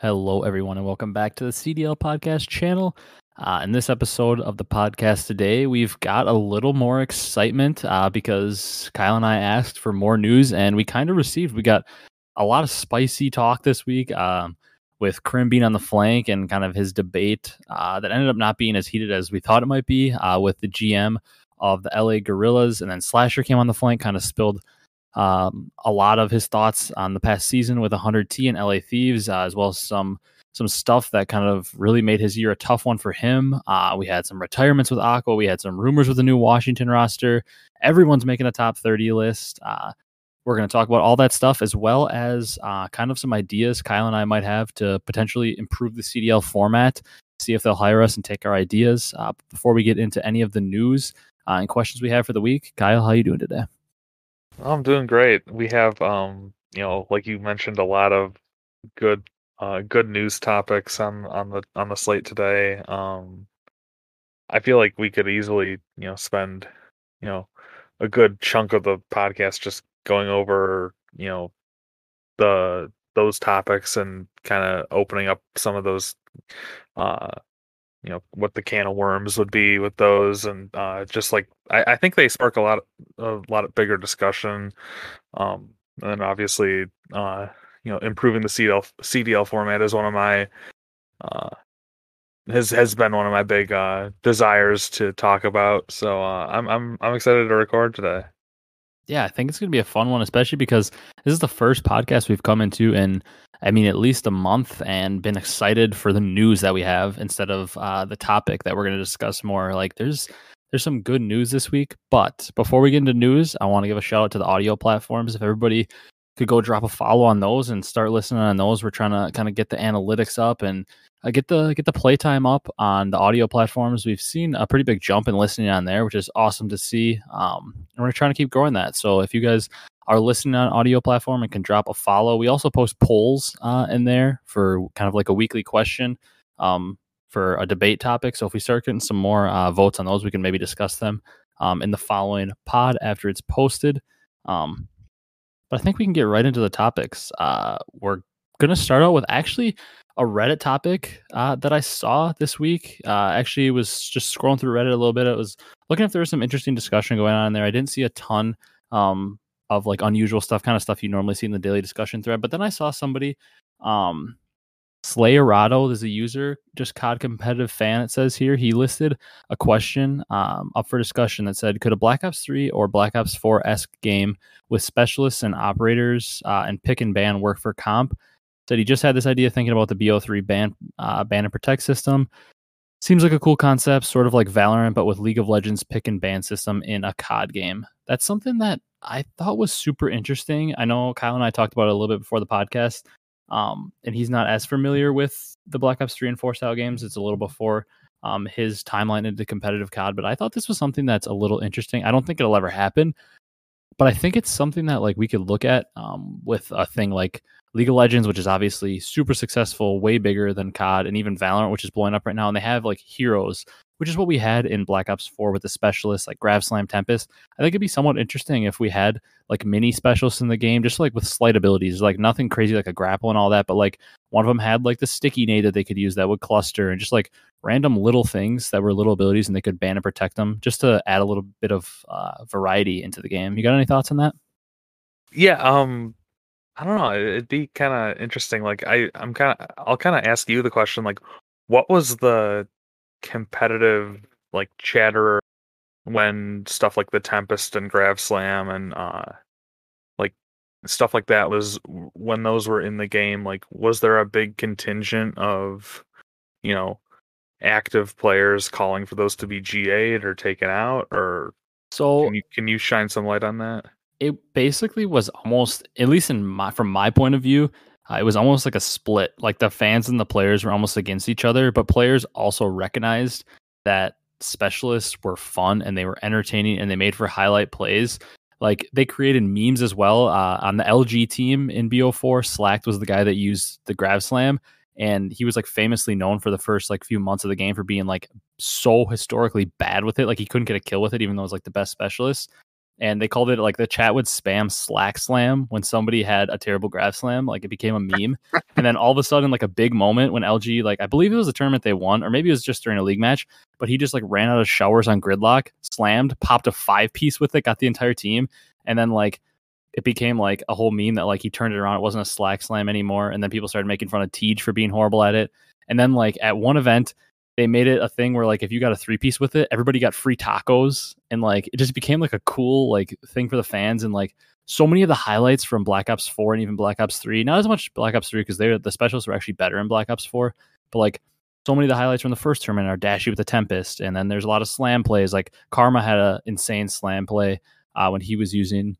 Hello, everyone, and welcome back to the CDL podcast channel. Uh, in this episode of the podcast today, we've got a little more excitement uh, because Kyle and I asked for more news, and we kind of received. We got a lot of spicy talk this week um, with Crim being on the flank and kind of his debate uh, that ended up not being as heated as we thought it might be uh, with the GM of the LA Guerrillas, and then Slasher came on the flank, kind of spilled um, a lot of his thoughts on the past season with 100T and LA Thieves, uh, as well as some some stuff that kind of really made his year a tough one for him. Uh, we had some retirements with Aqua. We had some rumors with the new Washington roster. Everyone's making a top 30 list. Uh, we're going to talk about all that stuff as well as uh, kind of some ideas Kyle and I might have to potentially improve the CDL format, see if they'll hire us and take our ideas. Uh, before we get into any of the news uh, and questions we have for the week, Kyle, how are you doing today? I'm doing great. We have, um, you know, like you mentioned, a lot of good, uh, good news topics on on the on the slate today. Um, I feel like we could easily, you know, spend, you know, a good chunk of the podcast just going over, you know, the those topics and kind of opening up some of those uh you know what the can of worms would be with those and uh, just like I, I, think they spark a lot of, a lot of bigger discussion um, and obviously uh, you know improving the CDL CDL format is one of my uh, has has been one of my big uh, desires to talk about so uh, I'm I'm I'm excited to record today. Yeah, I think it's going to be a fun one, especially because this is the first podcast we've come into in, I mean, at least a month and been excited for the news that we have instead of uh, the topic that we're going to discuss more. Like, there's there's some good news this week, but before we get into news, I want to give a shout out to the audio platforms. If everybody could go drop a follow on those and start listening on those, we're trying to kind of get the analytics up and uh, get the get the playtime up on the audio platforms. We've seen a pretty big jump in listening on there, which is awesome to see. Um, and we're trying to keep growing that. So if you guys are listening on audio platform and can drop a follow, we also post polls uh, in there for kind of like a weekly question um, for a debate topic. So if we start getting some more uh, votes on those, we can maybe discuss them um, in the following pod after it's posted. Um, but I think we can get right into the topics. Uh, we're going to start out with actually a Reddit topic uh, that I saw this week. Uh, actually, was just scrolling through Reddit a little bit. It was looking if there was some interesting discussion going on there. I didn't see a ton um, of like unusual stuff, kind of stuff you normally see in the daily discussion thread. But then I saw somebody, um, Slayerado, there's a user, just COD competitive fan. It says here he listed a question um, up for discussion that said, "Could a Black Ops 3 or Black Ops 4 esque game with specialists and operators uh, and pick and ban work for comp?" Said he just had this idea thinking about the BO3 ban, uh, ban and protect system. Seems like a cool concept, sort of like Valorant, but with League of Legends pick and ban system in a COD game. That's something that I thought was super interesting. I know Kyle and I talked about it a little bit before the podcast, um, and he's not as familiar with the Black Ops 3 and 4 style games. It's a little before um, his timeline into competitive COD, but I thought this was something that's a little interesting. I don't think it'll ever happen, but I think it's something that like we could look at um, with a thing like League of Legends, which is obviously super successful, way bigger than COD, and even Valorant, which is blowing up right now. And they have like heroes, which is what we had in Black Ops 4 with the specialists like Grav Slam Tempest. I think it'd be somewhat interesting if we had like mini specialists in the game, just like with slight abilities, like nothing crazy like a grapple and all that, but like one of them had like the sticky nade that they could use that would cluster and just like random little things that were little abilities and they could ban and protect them just to add a little bit of uh, variety into the game. You got any thoughts on that? Yeah, um, I don't know. It'd be kind of interesting. Like I, I'm kind of, I'll kind of ask you the question. Like, what was the competitive like chatter when stuff like the Tempest and Grav Slam and uh, like stuff like that was when those were in the game? Like, was there a big contingent of, you know, active players calling for those to be GA'd or taken out, or so can you can you shine some light on that? It basically was almost, at least in my from my point of view, uh, it was almost like a split. Like the fans and the players were almost against each other, but players also recognized that specialists were fun and they were entertaining and they made for highlight plays. Like they created memes as well. Uh, on the LG team in BO4, Slacked was the guy that used the Grav Slam, and he was like famously known for the first like few months of the game for being like so historically bad with it. Like he couldn't get a kill with it, even though it was like the best specialist and they called it like the chat would spam Slack Slam when somebody had a terrible Grav Slam. Like it became a meme, and then all of a sudden, like a big moment when LG, like I believe it was a tournament they won, or maybe it was just during a league match, but he just like ran out of showers on gridlock, slammed, popped a five piece with it, got the entire team, and then like it became like a whole meme that like he turned it around. It wasn't a Slack Slam anymore, and then people started making fun of Tej for being horrible at it. And then like at one event, they made it a thing where like if you got a three piece with it, everybody got free tacos, and like it just became like a cool like thing for the fans. And like so many of the highlights from Black Ops Four and even Black Ops Three, not as much Black Ops Three because they the specials were actually better in Black Ops Four, but like so many of the highlights from the first tournament are Dashy with the Tempest, and then there's a lot of slam plays. Like Karma had an insane slam play uh, when he was using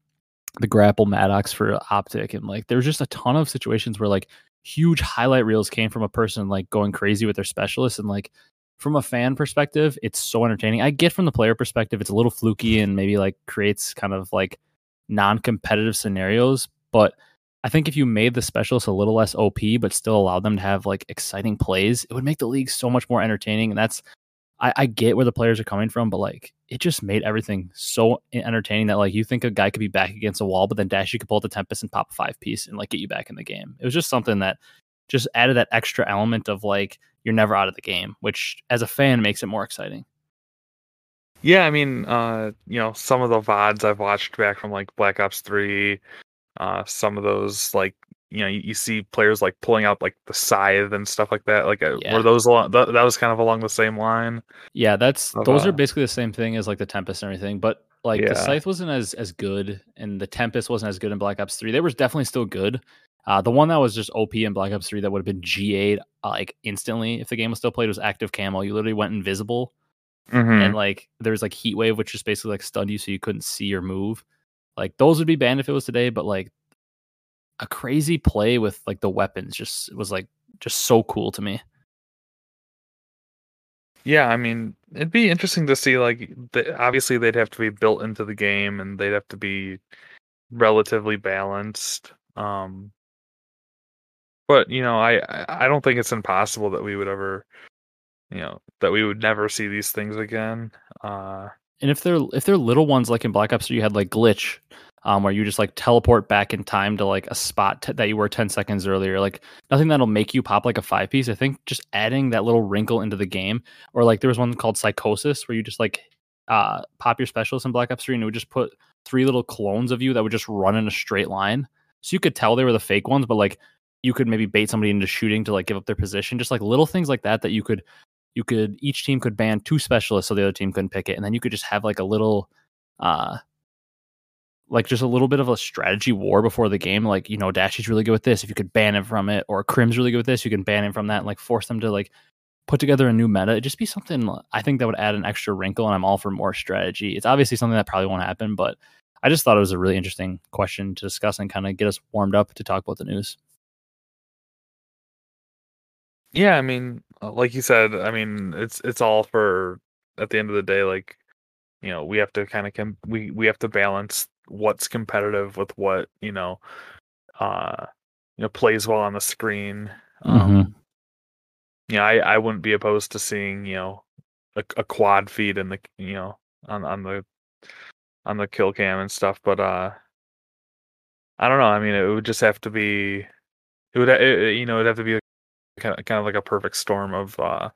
the grapple Maddox for optic, and like there's just a ton of situations where like huge highlight reels came from a person like going crazy with their specialist and like from a fan perspective it's so entertaining. I get from the player perspective it's a little fluky and maybe like creates kind of like non-competitive scenarios but i think if you made the specialists a little less op but still allowed them to have like exciting plays it would make the league so much more entertaining and that's I, I get where the players are coming from, but like it just made everything so entertaining that like you think a guy could be back against a wall, but then Dashy could pull the Tempest and pop a five piece and like get you back in the game. It was just something that just added that extra element of like you're never out of the game, which as a fan makes it more exciting. Yeah, I mean, uh, you know, some of the VODs I've watched back from like Black Ops 3, uh, some of those like you know you, you, see players like pulling out like the scythe and stuff like that like uh, yeah. were those along that, that was kind of along the same line yeah that's of, those uh, are basically the same thing as like the tempest and everything but like yeah. the scythe wasn't as as good and the tempest wasn't as good in black ops 3 they were definitely still good uh, the one that was just op in black ops 3 that would have been GA'd uh, like instantly if the game was still played was active camo you literally went invisible mm-hmm. and like there was like heat wave which just basically like stunned you so you couldn't see or move like those would be banned if it was today but like a crazy play with like the weapons just was like just so cool to me. Yeah, I mean, it'd be interesting to see like the, obviously they'd have to be built into the game and they'd have to be relatively balanced. Um but you know, I I don't think it's impossible that we would ever you know, that we would never see these things again. Uh and if they're if they're little ones like in Black Ops, you had like glitch, um, where you just like teleport back in time to like a spot t- that you were 10 seconds earlier. Like nothing that'll make you pop like a five piece. I think just adding that little wrinkle into the game, or like there was one called Psychosis where you just like uh, pop your specialist in Black Ops 3 and it would just put three little clones of you that would just run in a straight line. So you could tell they were the fake ones, but like you could maybe bait somebody into shooting to like give up their position. Just like little things like that that you could you could each team could ban two specialists so the other team couldn't pick it. And then you could just have like a little uh like just a little bit of a strategy war before the game. Like, you know, Dashy's really good with this. If you could ban him from it, or Crim's really good with this, you can ban him from that and like force them to like put together a new meta. It'd just be something I think that would add an extra wrinkle, and I'm all for more strategy. It's obviously something that probably won't happen, but I just thought it was a really interesting question to discuss and kind of get us warmed up to talk about the news. Yeah, I mean, uh, like you said, I mean, it's it's all for at the end of the day, like you know, we have to kind of com- we we have to balance what's competitive with what you know uh you know plays well on the screen um mm-hmm. yeah i i wouldn't be opposed to seeing you know a, a quad feed in the you know on on the on the kill cam and stuff but uh i don't know i mean it would just have to be it would it, you know it'd have to be kind of, kind of like a perfect storm of uh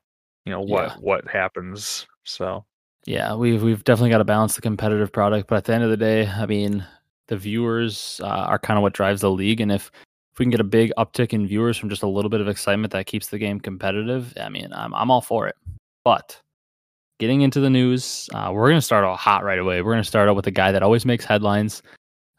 you know what yeah. what happens so yeah, we've we've definitely got to balance the competitive product, but at the end of the day, I mean, the viewers uh, are kind of what drives the league, and if if we can get a big uptick in viewers from just a little bit of excitement that keeps the game competitive, I mean, I'm I'm all for it. But getting into the news, uh, we're going to start all hot right away. We're going to start out with a guy that always makes headlines,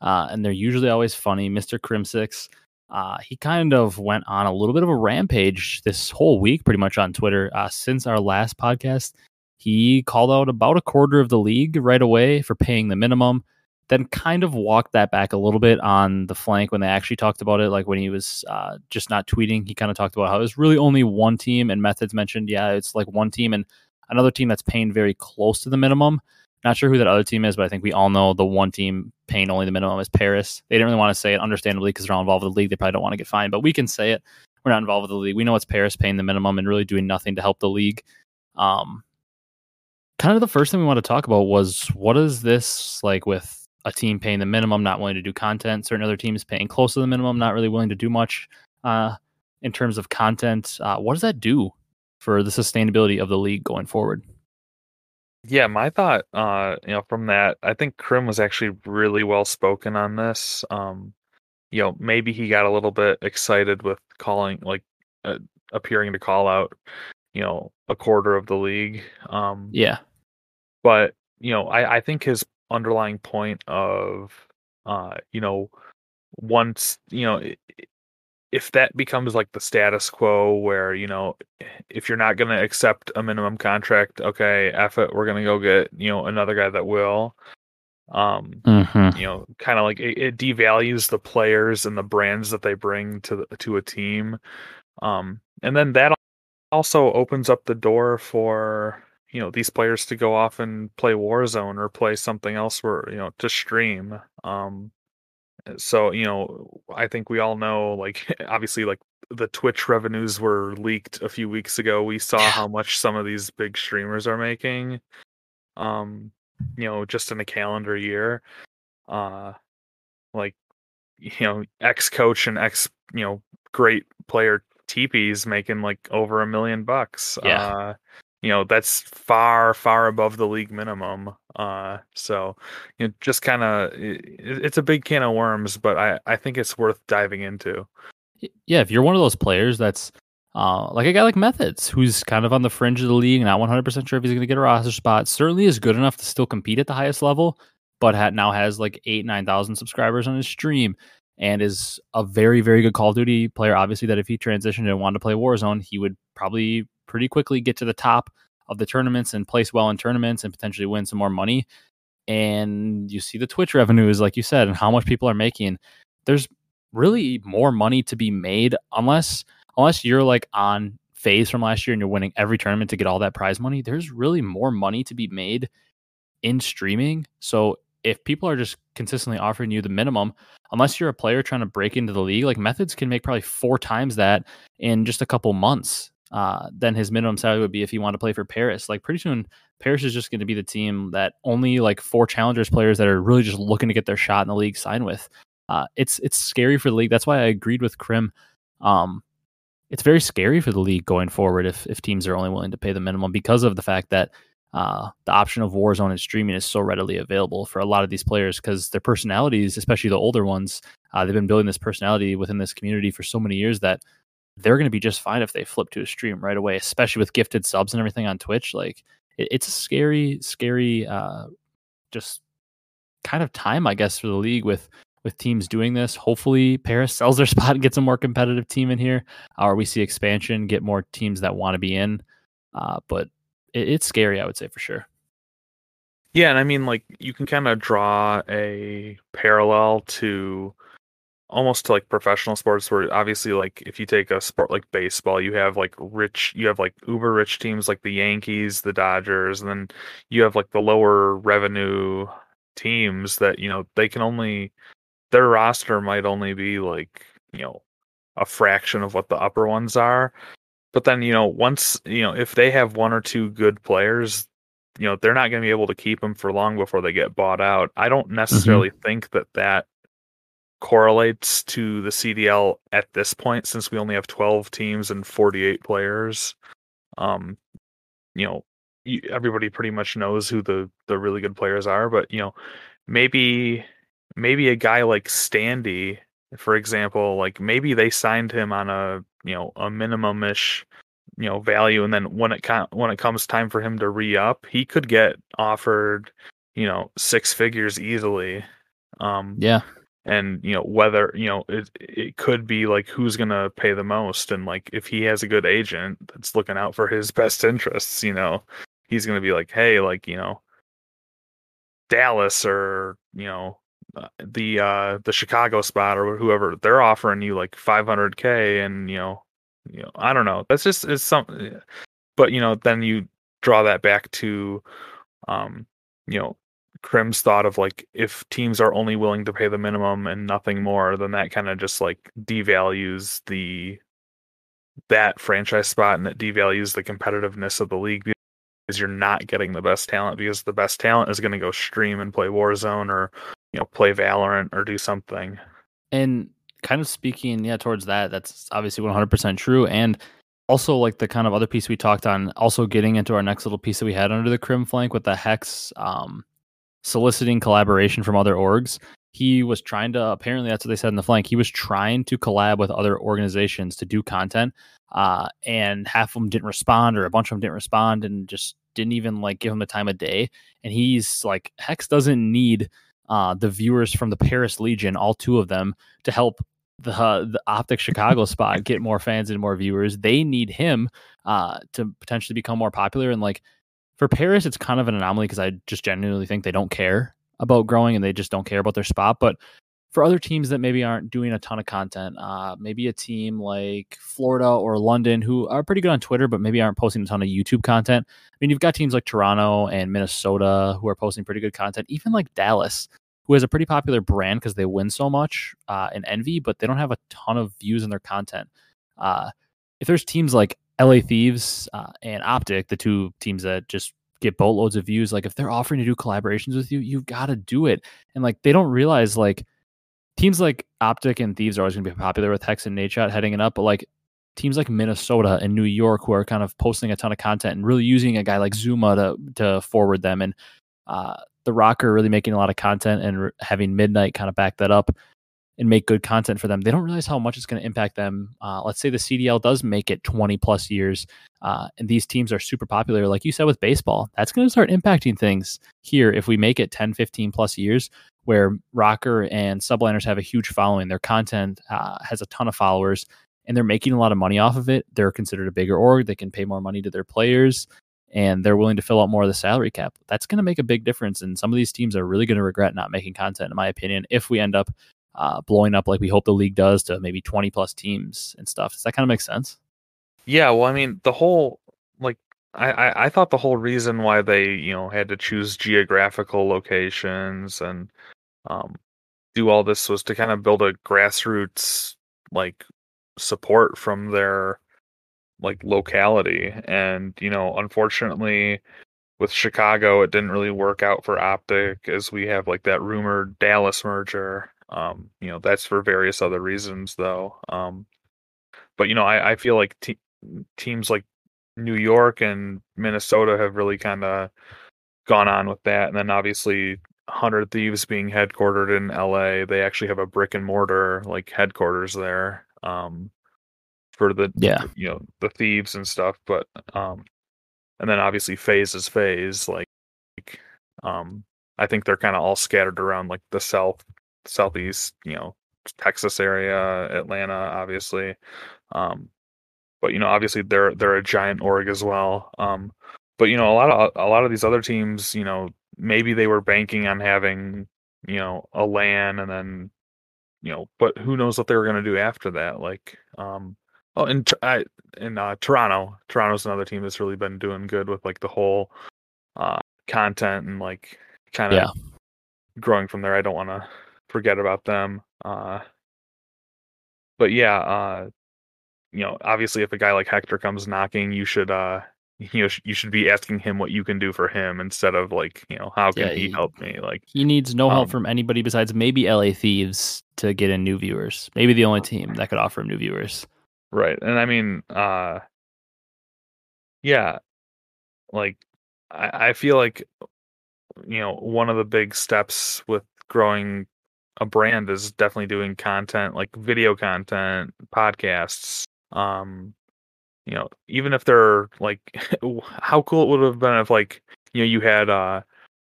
uh, and they're usually always funny, Mr. Crimsix. Uh, he kind of went on a little bit of a rampage this whole week, pretty much on Twitter. Uh, since our last podcast, he called out about a quarter of the league right away for paying the minimum, then kind of walked that back a little bit on the flank when they actually talked about it. Like when he was uh, just not tweeting, he kind of talked about how it was really only one team, and Methods mentioned, yeah, it's like one team and another team that's paying very close to the minimum. Not sure who that other team is, but I think we all know the one team paying only the minimum is Paris. They didn't really want to say it, understandably, because they're all involved with the league. They probably don't want to get fined, but we can say it. We're not involved with the league. We know it's Paris paying the minimum and really doing nothing to help the league. Um, kind of the first thing we want to talk about was what is this like with a team paying the minimum, not willing to do content. Certain other teams paying close to the minimum, not really willing to do much uh, in terms of content. Uh, what does that do for the sustainability of the league going forward? Yeah, my thought, uh, you know, from that, I think Crim was actually really well spoken on this. Um, you know, maybe he got a little bit excited with calling, like, uh, appearing to call out, you know, a quarter of the league. Um, yeah, but you know, I, I think his underlying point of, uh, you know, once you know, if that becomes like the status quo where you know if you're not going to accept a minimum contract okay F it we're going to go get you know another guy that will um mm-hmm. you know kind of like it, it, devalues the players and the brands that they bring to the, to a team um and then that also opens up the door for you know these players to go off and play Warzone or play something else where you know to stream um so you know i think we all know like obviously like the twitch revenues were leaked a few weeks ago. We saw how much some of these big streamers are making um you know just in a calendar year uh like you know ex coach and ex you know great player TP's making like over a million bucks yeah. uh you know that's far far above the league minimum uh so you know just kind of it, it's a big can of worms but i i think it's worth diving into yeah if you're one of those players that's uh, like a guy like Methods, who's kind of on the fringe of the league, not 100% sure if he's going to get a roster spot, certainly is good enough to still compete at the highest level, but ha- now has like eight, 9,000 subscribers on his stream and is a very, very good Call of Duty player. Obviously, that if he transitioned and wanted to play Warzone, he would probably pretty quickly get to the top of the tournaments and place well in tournaments and potentially win some more money. And you see the Twitch revenues, like you said, and how much people are making. There's really more money to be made unless unless you're like on FaZe from last year and you're winning every tournament to get all that prize money. There's really more money to be made in streaming. So if people are just consistently offering you the minimum, unless you're a player trying to break into the league, like methods can make probably four times that in just a couple months uh, than his minimum salary would be if he wanted to play for Paris. Like pretty soon, Paris is just going to be the team that only like four challengers players that are really just looking to get their shot in the league sign with. Uh, it's it's scary for the league. That's why I agreed with Crim. Um, it's very scary for the league going forward if if teams are only willing to pay the minimum because of the fact that uh, the option of Warzone and streaming is so readily available for a lot of these players because their personalities, especially the older ones, uh, they've been building this personality within this community for so many years that they're going to be just fine if they flip to a stream right away, especially with gifted subs and everything on Twitch. Like it, it's a scary, scary, uh, just kind of time, I guess, for the league with with teams doing this. Hopefully, Paris sells their spot and gets a more competitive team in here, or we see expansion, get more teams that want to be in. Uh, but it, it's scary, I would say for sure. Yeah, and I mean, like you can kind of draw a parallel to almost to like professional sports where obviously like if you take a sport like baseball you have like rich you have like uber rich teams like the yankees the dodgers and then you have like the lower revenue teams that you know they can only their roster might only be like you know a fraction of what the upper ones are but then you know once you know if they have one or two good players you know they're not going to be able to keep them for long before they get bought out i don't mm-hmm. necessarily mm-hmm. think that that correlates to the CDL at this point since we only have 12 teams and 48 players. Um, you know, everybody pretty much knows who the the really good players are, but you know, maybe maybe a guy like Standy, for example, like maybe they signed him on a you know a minimum-ish you know value, and then when it con- when it comes time for him to re up, he could get offered you know six figures easily. Um, yeah, and you know whether you know it it could be like who's gonna pay the most and like if he has a good agent that's looking out for his best interests you know he's gonna be like hey like you know dallas or you know the uh the chicago spot or whoever they're offering you like 500k and you know you know i don't know. That's just it's some but you know then you draw that back to um you know Crim's thought of like if teams are only willing to pay the minimum and nothing more, then that kind of just like devalues the that franchise spot and it devalues the competitiveness of the league because you're not getting the best talent because the best talent is going to go stream and play Warzone or you know play Valorant or do something. And kind of speaking, yeah, towards that, that's obviously 100% true. And also, like the kind of other piece we talked on, also getting into our next little piece that we had under the Crim flank with the HECZ um, soliciting collaboration from other orgs. He was trying to, apparently, that's what they said in the flank. He was trying to collab with other organizations to do content. Uh, and half of them didn't respond, or a bunch of them didn't respond, and just didn't even like give him the time of day. And he's like, HECZ doesn't need uh, the viewers from the Paris Legion, all two of them, to help the uh, the Optic Chicago spot get more fans and more viewers. They need him uh, to potentially become more popular. And like for Paris, it's kind of an anomaly because I just genuinely think they don't care about growing and they just don't care about their spot. But for other teams that maybe aren't doing a ton of content, uh, maybe a team like Florida or London who are pretty good on Twitter, but maybe aren't posting a ton of YouTube content. I mean, you've got teams like Toronto and Minnesota who are posting pretty good content, even like Dallas who has a pretty popular brand because they win so much uh, in Envy, but they don't have a ton of views in their content. Uh, if there's teams like LA Thieves uh, and Optic, the two teams that just get boatloads of views, like if they're offering to do collaborations with you, you've got to do it. And like they don't realize like teams like Optic and Thieves are always going to be popular with HECZ and Nadeshot heading it up, but like teams like Minnesota and New York who are kind of posting a ton of content and really using a guy like Zuma to to forward them and uh, the Røkkr really making a lot of content and re- having Midnight kind of back that up and make good content for them. They don't realize how much it's going to impact them. Uh, let's say the CDL does make it 20 plus years, uh, and these teams are super popular, like you said with baseball. That's going to start impacting things here if we make it 10, 15 plus years, where Røkkr and Subliners have a huge following. Their content uh, has a ton of followers, and they're making a lot of money off of it. They're considered a bigger org. They can pay more money to their players and they're willing to fill out more of the salary cap. That's going to make a big difference. And some of these teams are really going to regret not making content, in my opinion, if we end up uh, blowing up like we hope the league does to maybe 20 plus teams and stuff. Does that kind of make sense? Yeah. Well, I mean, the whole, like, I, I, I thought the whole reason why they, you know, had to choose geographical locations and um, do all this was to kind of build a grassroots, like, support from their like locality and you know unfortunately with chicago it didn't really work out for optic as we have like that rumored dallas merger um you know that's for various other reasons though um but you know i, I feel like te- teams like new york and minnesota have really kind of gone on with that and then obviously 100 thieves being headquartered in la they actually have a brick and mortar like headquarters there um for the yeah. you know the thieves and stuff but um and then obviously FaZe is FaZe like um i think they're kind of all scattered around like the south southeast you know texas area atlanta obviously um but you know obviously they're they're a giant org as well um but you know a lot of a lot of these other teams you know maybe they were banking on having you know a LAN and then you know but who knows what they were going to do after that like um Oh, and I, in uh, Toronto, Toronto's another team that's really been doing good with like the whole uh, content and like kind of yeah. growing from there. I don't want to forget about them. Uh, but yeah, uh, you know, obviously, if a guy like Hector comes knocking, you should uh, you know you should be asking him what you can do for him instead of like you know how can yeah, he, he, help me like he needs no um, help from anybody besides maybe la thieves to get in new viewers maybe the only team that could offer him new viewers Right. And I mean, uh yeah, like I, I feel like you know, one of the big steps with growing a brand is definitely doing content like video content, podcasts. Um, you know, even if they're like how cool it would have been if like, you know, you had uh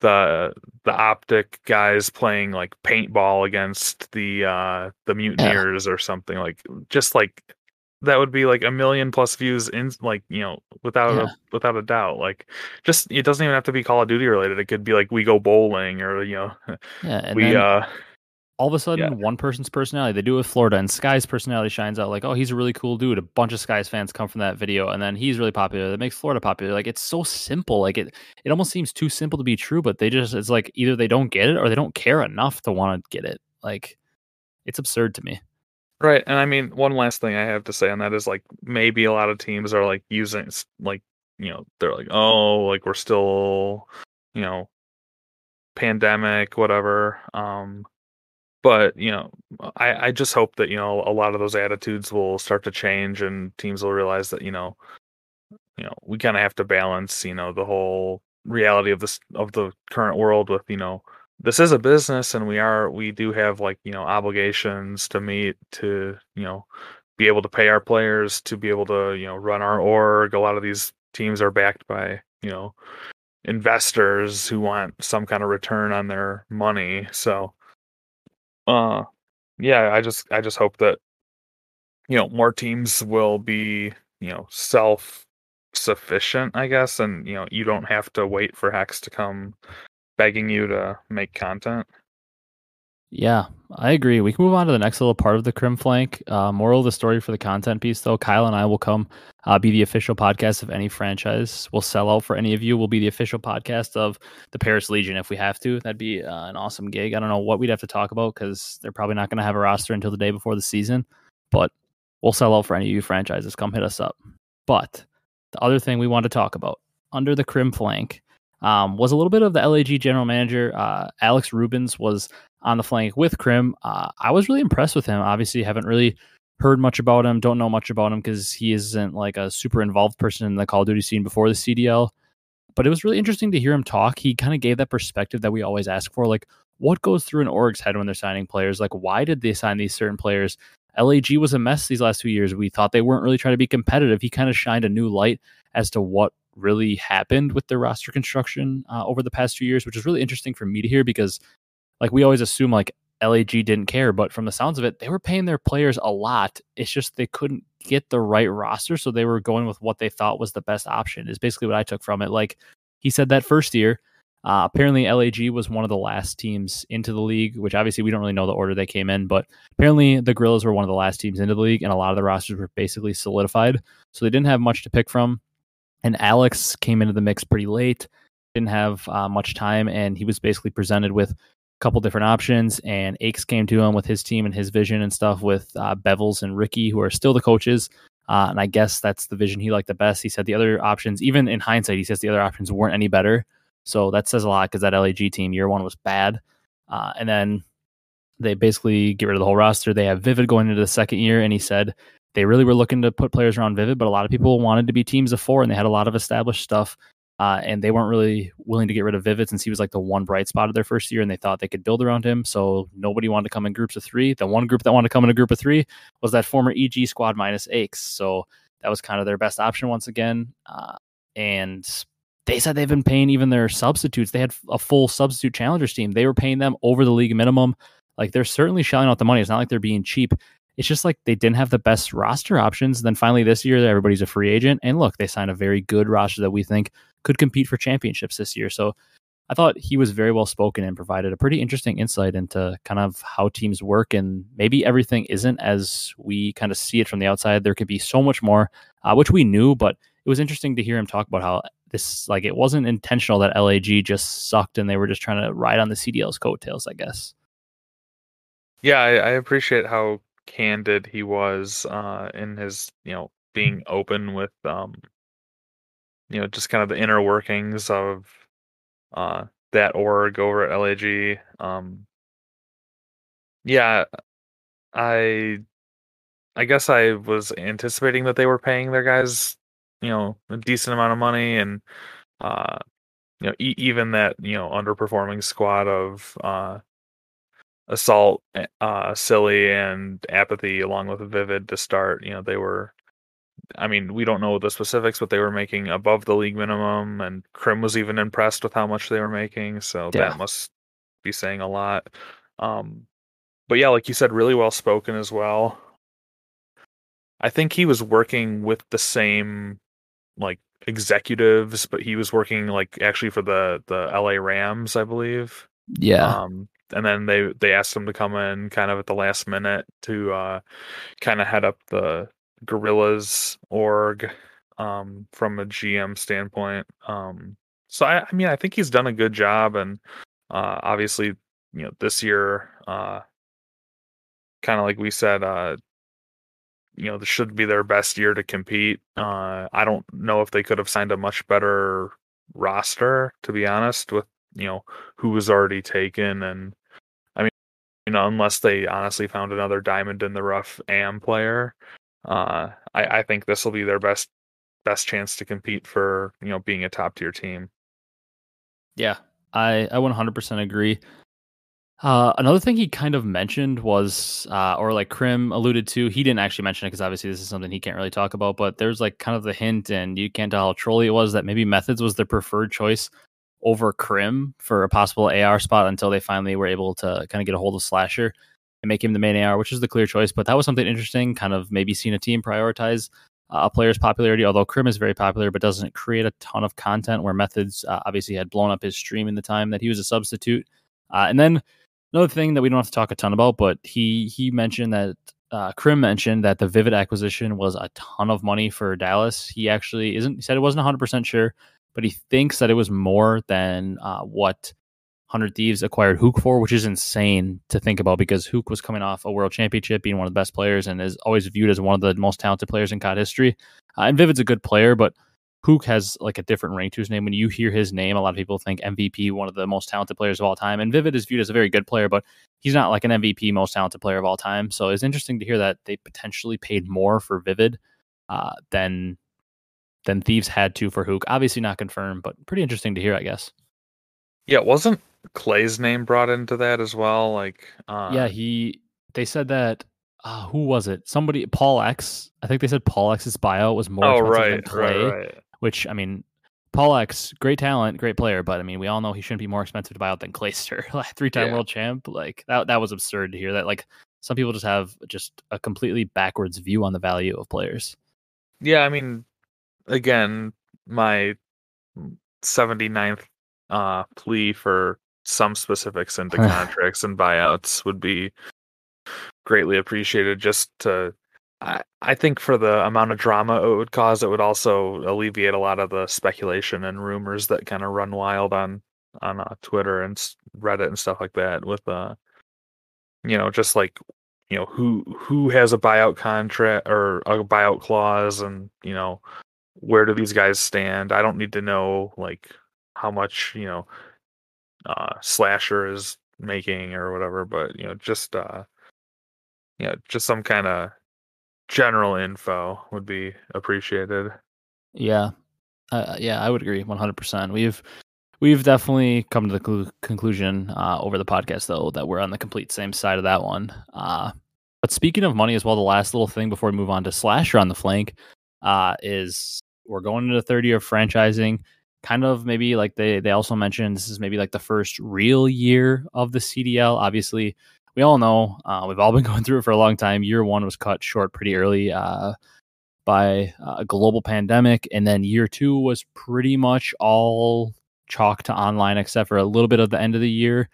the the optic guys playing like paintball against the uh the mutineers yeah. or something like just like that would be like a million plus views in like you know without yeah. a without a doubt like just it doesn't even have to be call of duty related it could be like we go bowling or you know yeah we uh all of a sudden yeah. one person's personality they do it with florida and sky's personality shines out like oh he's a really cool dude. A bunch of sky's fans come from that video and then he's really popular. That makes florida popular. Like it's so simple. Like it it almost seems too simple to be true but they just it's like either they don't get it or they don't care enough to want to get it. Like it's absurd to me. Right, and I mean, one last thing I have to say on that is like maybe a lot of teams are like using like you know they're like oh like we're still you know pandemic, whatever. Um, but you know, I I just hope that you know a lot of those attitudes will start to change and teams will realize that you know, you know, we kind of have to balance you know the whole reality of this of the current world with you know this is a business and we are we do have like you know obligations to meet to you know be able to pay our players to be able to you know run our org a lot of these teams are backed by you know investors who want some kind of return on their money so uh yeah i just i just hope that you know more teams will be you know self sufficient i guess and you know you don't have to wait for HECZ to come begging you to make content. Yeah, I agree. We can move on to the next little part of the Crim Flank. Uh, moral of the story for the content piece, though, Kyle and I will come uh, be the official podcast of any franchise. We'll sell out for any of you. We'll be the official podcast of the Paris Legion if we have to. That'd be uh, an awesome gig. I don't know what we'd have to talk about because they're probably not going to have a roster until the day before the season, but we'll sell out for any of you franchises. Come hit us up. But the other thing we want to talk about under the Crim Flank um, was a little bit of the LAG general manager. Uh, Alex Rubens was on the flank with Crim. Uh, I was really impressed with him. Obviously, haven't really heard much about him, don't know much about him because he isn't like a super involved person in the Call of Duty scene before the CDL. But it was really interesting to hear him talk. He kind of gave that perspective that we always ask for. Like, what goes through an org's head when they're signing players? Like, why did they sign these certain players? LAG was a mess these last two years. We thought they weren't really trying to be competitive. He kind of shined a new light as to what really happened with their roster construction uh, over the past few years, which is really interesting for me to hear because, like, we always assume like LAG didn't care, but from the sounds of it, they were paying their players a lot. It's just they couldn't get the right roster, so they were going with what they thought was the best option. Is basically what I took from it. Like he said that first year. Uh, apparently, LAG was one of the last teams into the league, which obviously we don't really know the order they came in, but apparently the Guerrillas were one of the last teams into the league, and a lot of the rosters were basically solidified. So they didn't have much to pick from and Alex came into the mix pretty late, didn't have uh, much time, and he was basically presented with couple different options. And Aches came to him with his team and his vision and stuff with uh, Bevels and Ricky, who are still the coaches. Uh, and I guess that's the vision he liked the best. He said the other options, even in hindsight, he says the other options weren't any better. So that says a lot because that LAG team year one was bad. Uh, and then they basically get rid of the whole roster. They have Vivid going into the second year, and he said they really were looking to put players around Vivid, but a lot of people wanted to be teams of four, and they had a lot of established stuff. Uh, and they weren't really willing to get rid of Vivid since he was like the one bright spot of their first year, and they thought they could build around him. So nobody wanted to come in groups of three. The one group that wanted to come in a group of three was that former EG squad minus Aches. So that was kind of their best option once again. Uh, and they said they've been paying even their substitutes. They had a full substitute challengers team. They were paying them over the league minimum. Like they're certainly shelling out the money. It's not like they're being cheap it's just like they didn't have the best roster options. And Then finally this year, everybody's a free agent, and look, they signed a very good roster that we think could compete for championships this year. So I thought he was very well spoken and provided a pretty interesting insight into kind of how teams work, and maybe everything isn't as we kind of see it from the outside. There could be so much more, uh, which we knew, but it was interesting to hear him talk about how this like it wasn't intentional that LAG just sucked and they were just trying to ride on the CDL's coattails, I guess. Yeah, I, I appreciate how candid he was uh, in his you know being open with um, you know just kind of the inner workings of uh, that org over at LAG. Um, yeah, I I guess I was anticipating that they were paying their guys you know a decent amount of money and uh, you know e- even that you know underperforming squad of uh, assault, eh, uh, silly, and apathy, along with vivid to start. You know, they were. I mean, we don't know the specifics, but they were making above the league minimum, and Crim was even impressed with how much they were making. So yeah. that must be saying a lot. Um, but yeah, like you said, really well spoken as well. I think he was working with the same like executives, but he was working like actually for the the LA Rams, I believe. Yeah. Um, and then they they asked him to come in kind of at the last minute to uh, kind of head up the Guerrillas org um, from a GM standpoint. Um, so I, I, mean, I think he's done a good job, and uh, obviously, you know, this year, uh, kind of like we said, uh, you know, this should be their best year to compete. Uh, I don't know if they could have signed a much better roster, to be honest, with you know who was already taken, and you know, unless they honestly found another diamond in the rough AM player, uh, I, I think this will be their best best chance to compete for you know being a top tier team. Yeah, I I 100% agree. Uh, another thing he kind of mentioned was, uh, or like Crim alluded to, he didn't actually mention it because obviously this is something he can't really talk about, but there's like kind of the hint, and you can't tell how trolly it was that maybe Methods was their preferred choice over Crim for a possible AR spot until they finally were able to kind of get a hold of Slasher and make him the main AR, which is the clear choice. But that was something interesting, kind of maybe seeing a team prioritize uh, a player's popularity, although Crim is very popular, but doesn't create a ton of content where Methods uh, obviously had blown up his stream in the time that he was a substitute. Uh, and then another thing that we don't have to talk a ton about, but he he mentioned that uh, Crim mentioned that the Vivid acquisition was a ton of money for Dallas. He actually isn't. He said it wasn't 100 percent sure, but he thinks that it was more than uh, what Hundred Thieves acquired Huke for, which is insane to think about because Huke was coming off a world championship, being one of the best players, and is always viewed as one of the most talented players in COD history. Uh, and Vivid's a good player, but Huke has like a different ring to his name. When you hear his name, a lot of people think MVP, one of the most talented players of all time. And Vivid is viewed as a very good player, but he's not like an MVP, most talented player of all time. So it's interesting to hear that they potentially paid more for Vivid uh, than than Thieves had to for Huke. Obviously not confirmed, but pretty interesting to hear, I guess. Yeah, wasn't Clay's name brought into that as well? Like, uh... yeah, he. They said that uh, who was it? Somebody, Pollux. I think they said Pollux's bio was more oh, right, than Clay. Right, right. Which I mean, Pollux, great talent, great player, but I mean, we all know he shouldn't be more expensive to buy out than Clayster, three-time Yeah. world champ. Like that, that was absurd to hear. That like some people just have just a completely backwards view on the value of players. Yeah, I mean, again, my 79th uh, plea for some specifics into contracts and buyouts would be greatly appreciated. Just to, I, I think for the amount of drama it would cause, it would also alleviate a lot of the speculation and rumors that kind of run wild on on uh, Twitter and Reddit and stuff like that. With uh, you know, just like you know who who has a buyout contract or a buyout clause, and you know where do these guys stand? I don't need to know like how much you know uh slasher is making or whatever, but you know just uh you know just some kind of general info would be appreciated. Yeah, uh, yeah, I would agree, one hundred percent. We've we've definitely come to the clu- conclusion uh, over the podcast though that we're on the complete same side of that one. Uh, but speaking of money as well, the last little thing before we move on to slasher on the flank uh, is we're going into the third year of franchising. Kind of maybe like they they also mentioned this is maybe like the first real year of the CDL. Obviously, we all know uh, we've all been going through it for a long time. Year one was cut short pretty early uh, by a global pandemic, and then year two was pretty much all chalk to online, except for a little bit of the end of the year.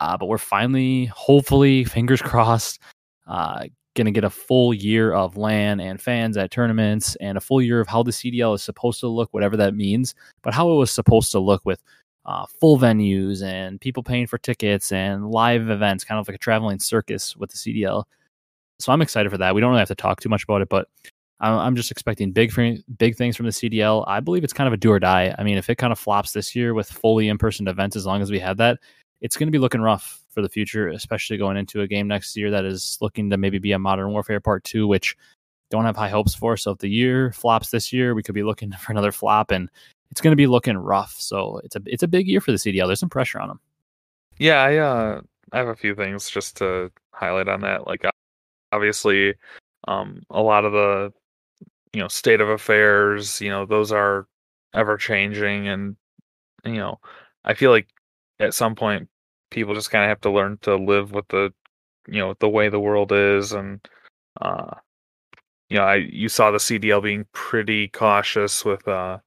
Uh, but we're finally, hopefully, fingers crossed, uh, going to get a full year of LAN and fans at tournaments and a full year of how the CDL is supposed to look, whatever that means, but how it was supposed to look with uh, full venues and people paying for tickets and live events, kind of like a traveling circus with the CDL. So I'm excited for that. We don't really have to talk too much about it, but I'm just expecting big big things from the CDL. I believe it's kind of a do or die. I mean, if it kind of flops this year with fully in person events, as long as we have that, it's going to be looking rough for the future, especially going into a game next year that is looking to maybe be a Modern Warfare Part Two, which don't have high hopes for. So if the year flops this year, we could be looking for another flop, and it's going to be looking rough. So it's a it's a big year for the CDL. There's some pressure on them. Yeah, I uh I have a few things just to highlight on that. Like obviously, um a lot of the you know state of affairs, you know, those are ever changing and you know, I feel like at some point people just kind of have to learn to live with the you know, the way the world is and uh you know, I you saw the CDL being pretty cautious with uh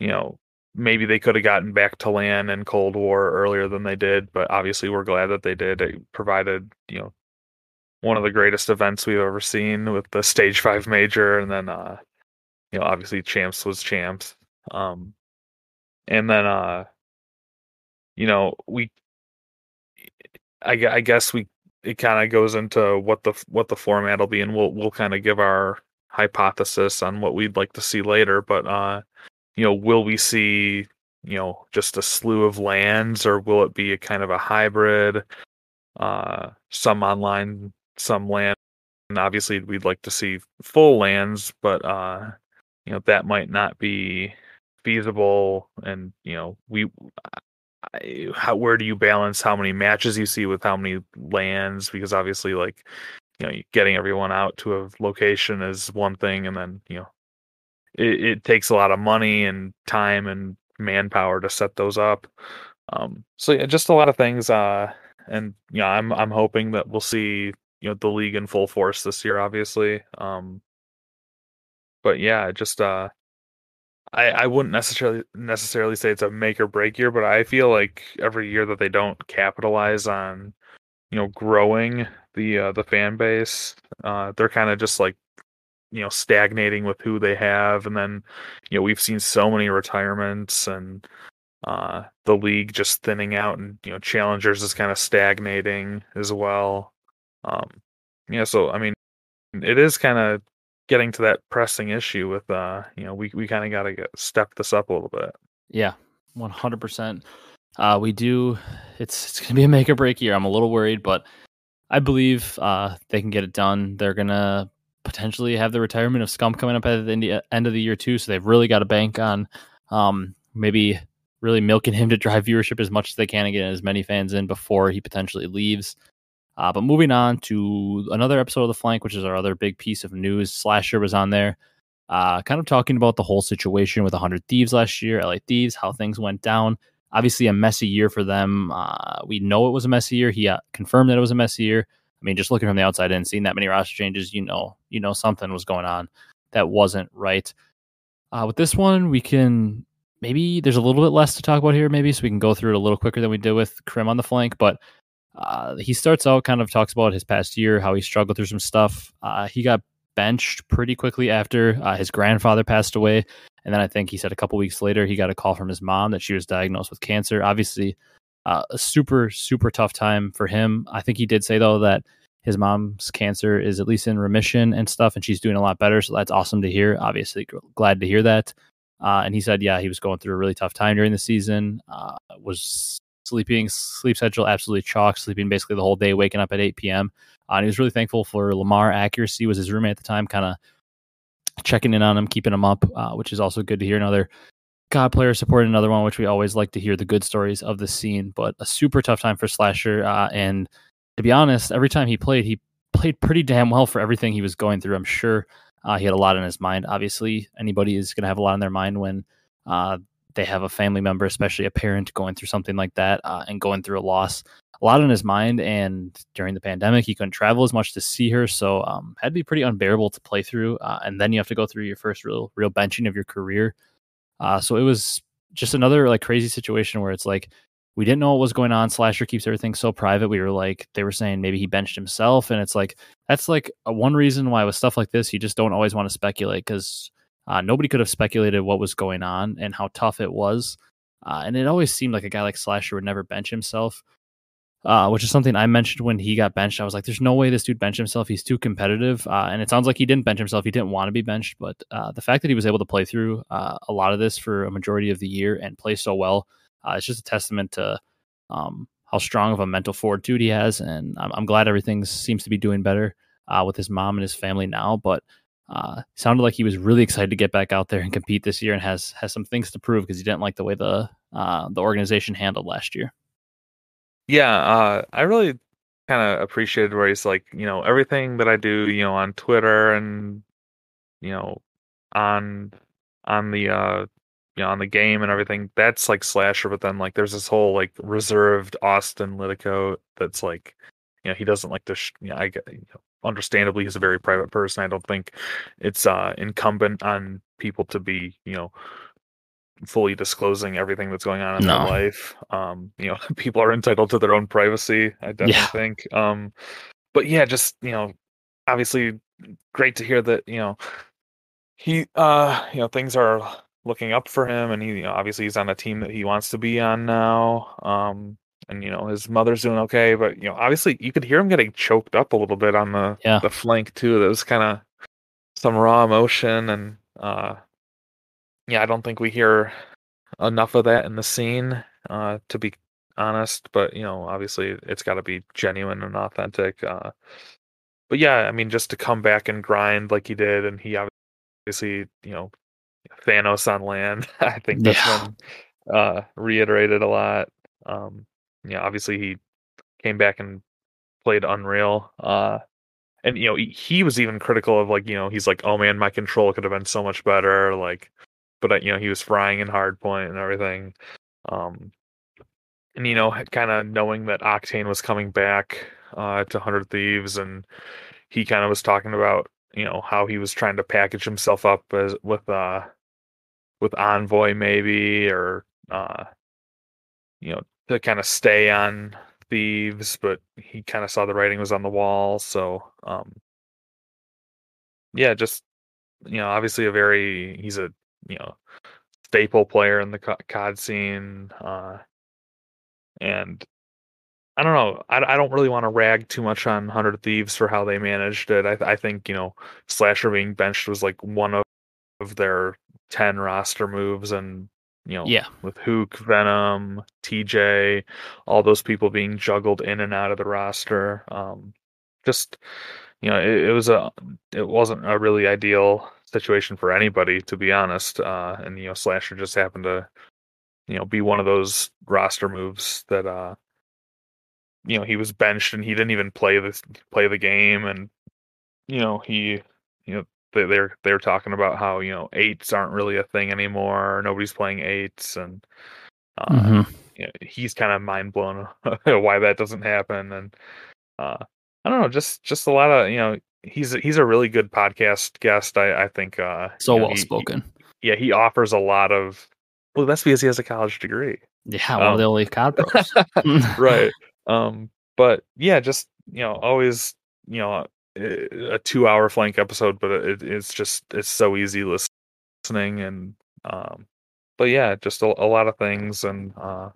you know, maybe they could have gotten back to LAN and Cold War earlier than they did, but obviously we're glad that they did. It provided, you know, one of the greatest events we've ever seen with the stage five major and then uh you know, obviously champs was champs. Um and then uh you know, we I, I guess we it kind of goes into what the what the format will be and we'll we'll kind of give our hypothesis on what we'd like to see later, but uh you know, will we see you know just a slew of LANs, or will it be a kind of a hybrid? Uh, some online, some LAN. And obviously, we'd like to see full LANs, but uh, you know that might not be feasible. And you know, we how where do you balance how many matches you see with how many LANs? Because obviously, like you know, getting everyone out to a location is one thing, and then you know, it, it takes a lot of money and time and manpower to set those up. Um, so yeah, just a lot of things. Uh, and yeah, I'm I'm hoping that we'll see you know the league in full force this year, obviously. Um, but yeah, just uh, I, I wouldn't necessarily necessarily say it's a make or break year, but I feel like every year that they don't capitalize on, you know, growing the uh, the fan base, uh, they're kind of just like, you know, stagnating with who they have, and then, you know, we've seen so many retirements and uh, the league just thinning out, and you know, challengers is kind of stagnating as well. Um, yeah, so I mean, it is kind of getting to that pressing issue with uh you know we we kind of got to step this up a little bit. Yeah 100% uh we do it's it's gonna be a make or break year. I'm a little worried but i believe uh they can get it done. They're gonna potentially have the retirement of scump coming up at the end of the year too so they've really got to bank on um maybe really milking him to drive viewership as much as they can and get as many fans in before he potentially leaves uh, but moving on to another episode of The Flank, which is our other big piece of news. Slasher was on there, uh, kind of talking about the whole situation with 100 Thieves last year, LA Thieves, how things went down. Obviously, a messy year for them. Uh, we know it was a messy year. He uh, confirmed that it was a messy year. I mean, just looking from the outside and seeing that many roster changes, you know, you know something was going on that wasn't right. Uh, with this one, we can maybe there's a little bit less to talk about here, maybe, so we can go through it a little quicker than we did with Crim on the flank. But uh, he starts out kind of talks about his past year, how he struggled through some stuff. Uh, he got benched pretty quickly after uh, his grandfather passed away. And then I think he said a couple weeks later, he got a call from his mom that she was diagnosed with cancer. Obviously, uh, a super, super tough time for him. I think he did say, though, that his mom's cancer is at least in remission and stuff, and she's doing a lot better. So that's awesome to hear. Obviously, glad to hear that. Uh, and he said, yeah, he was going through a really tough time during the season. Uh, was sleeping sleep schedule absolutely chalk, sleeping basically the whole day, waking up at 8 p.m. Uh, and he was really thankful for Lamar accuracy was his roommate at the time, kind of checking in on him, keeping him up, uh, which is also good to hear. Another COD player supported another one, which we always like to hear the good stories of the scene. But a super tough time for Slasher, uh, and to be honest, every time he played, he played pretty damn well for everything he was going through. I'm sure uh, he had a lot in his mind. Obviously, anybody is going to have a lot in their mind when uh, they have a family member, especially a parent, going through something like that uh, and going through a loss. A lot on his mind, and during the pandemic, he couldn't travel as much to see her, so um, had to be pretty unbearable to play through. Uh, and then you have to go through your first real, real benching of your career. Uh, so it was just another like crazy situation where it's like we didn't know what was going on. Slasher keeps everything so private. We were like, they were saying maybe he benched himself, and it's like that's like a, one reason why with stuff like this, you just don't always want to speculate because uh, nobody could have speculated what was going on and how tough it was. Uh, and it always seemed like a guy like Slasher would never bench himself, uh, which is something I mentioned when he got benched. I was like, there's no way this dude bench himself. He's too competitive. Uh, and it sounds like he didn't bench himself. He didn't want to be benched. But uh, the fact that he was able to play through uh, a lot of this for a majority of the year and play so well, it's just a testament to um, how strong of a mental fortitude he has. And I'm, I'm glad everything seems to be doing better with his mom and his family now. But uh, sounded like he was really excited to get back out there and compete this year, and has has some things to prove because he didn't like the way the uh, the organization handled last year. Yeah, uh, I really kind of appreciated where he's like, you know, everything that I do, you know, on Twitter and you know, on on the uh you know, on the game and everything, that's like slasher, but then like there's this whole like reserved Austin Liddicoat that's like, you know, he doesn't like to, sh- you know, I get, you know, understandably he's a very private person. I don't think it's uh, incumbent on people to be, you know, fully disclosing everything that's going on in no. their life. Um, you know, people are entitled to their own privacy. I definitely yeah. think. Um, but yeah, just you know, obviously, great to hear that you know he, uh, you know, things are looking up for him, and he you know, obviously he's on a team that he wants to be on now. Um, and you know his mother's doing okay, but you know obviously you could hear him getting choked up a little bit on the yeah. the flank too. That was kind of some raw emotion, and uh, yeah, I don't think we hear enough of that in the scene uh, to be honest. But you know, obviously, it's got to be genuine and authentic. Uh, but yeah, I mean, just to come back and grind like he did, and he obviously, you know, Thanos on LAN. I think that's Yeah. been uh, reiterated a lot. Um, yeah, obviously he came back and played unreal. Uh, and you know he, was even critical of like you know he's like oh man my control could have been so much better like but uh, you know he was frying in hardpoint point and everything um and you know kind of knowing that octane was coming back uh to 100 thieves and he kind of was talking about you know how he was trying to package himself up as with uh with envoy maybe or uh you know to kind of stay on thieves but he kind of saw the writing was on the wall so um yeah just you know obviously a very he's a you know staple player in the cod scene uh and I don't know. I, I don't really want to rag too much on Hundred Thieves for how they managed it. I, I think you know Slasher being benched was like one of, of their ten roster moves, and you know, Yeah. with Hook, Venom, TJ, all those people being juggled in and out of the roster. Um, just you know, it, it was a it wasn't a really ideal situation for anybody to be honest. Uh, and you know, Slasher just happened to you know be one of those roster moves that uh you know he was benched and he didn't even play this play the game and you know he you know they're they're talking about how you know eights aren't really a thing anymore nobody's playing eights and uh, Mhm. you know, he's kind of mind blown why that doesn't happen and uh i don't know just just a lot of you know he's he's a really good podcast guest i i think uh So you know, well he- he- spoken. yeah he offers a lot of well that's because he has a college degree Yeah, one of um, the only COD pros. right um but yeah just you know always you know a, two hour flank episode but it, it's just it's so easy listening and um but yeah just a, a lot of things and uh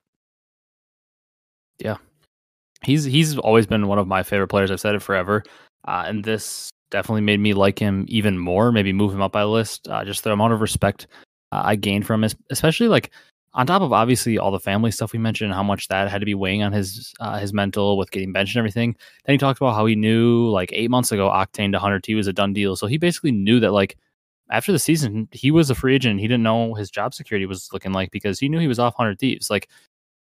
yeah, he's he's always been one of my favorite players. I've said it forever, uh, and this definitely made me like him even more. Maybe move him up my list. Uh, just the amount of respect uh, I gained from him, especially like on top of obviously all the family stuff we mentioned, how much that had to be weighing on his uh, his mental with getting benched and everything. Then he talked about how he knew like eight months ago Octane to 100T was a done deal. So he basically knew that like after the season he was a free agent. He didn't know his job security was looking like because he knew he was off Hundred Thieves. Like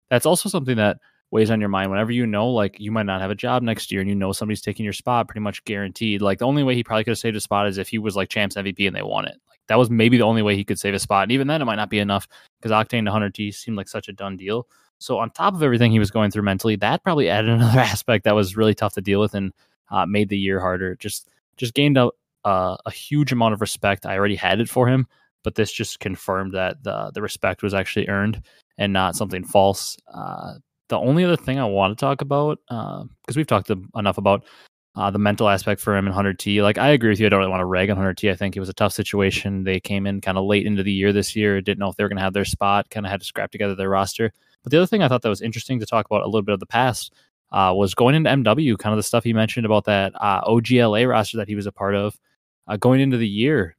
that's also something that weighs on your mind whenever you know like you might not have a job next year and you know somebody's taking your spot pretty much guaranteed. Like the only way he probably could have saved a spot is if he was like champs MVP and they won it. Like that was maybe the only way he could save a spot. And even then it might not be enough because Octane to 100T seemed like such a done deal. So on top of everything he was going through mentally, that probably added another aspect that was really tough to deal with and uh, made the year harder. Just just gained a uh, a huge amount of respect. I already had it for him, but this just confirmed that the the respect was actually earned and not something false. Uh, the only other thing I want to talk about, because we've talked enough about uh, the mental aspect for him and 100T. Like I agree with you. I don't really want to rag on 100T. I think it was a tough situation. They came in kind of late into the year this year. Didn't know if they were going to have their spot. Kind of had to scrap together their roster. But the other thing I thought that was interesting to talk about a little bit of the past uh, was going into MW. Kind of the stuff he mentioned about that uh, OGLA roster that he was a part of. Uh, going into the year,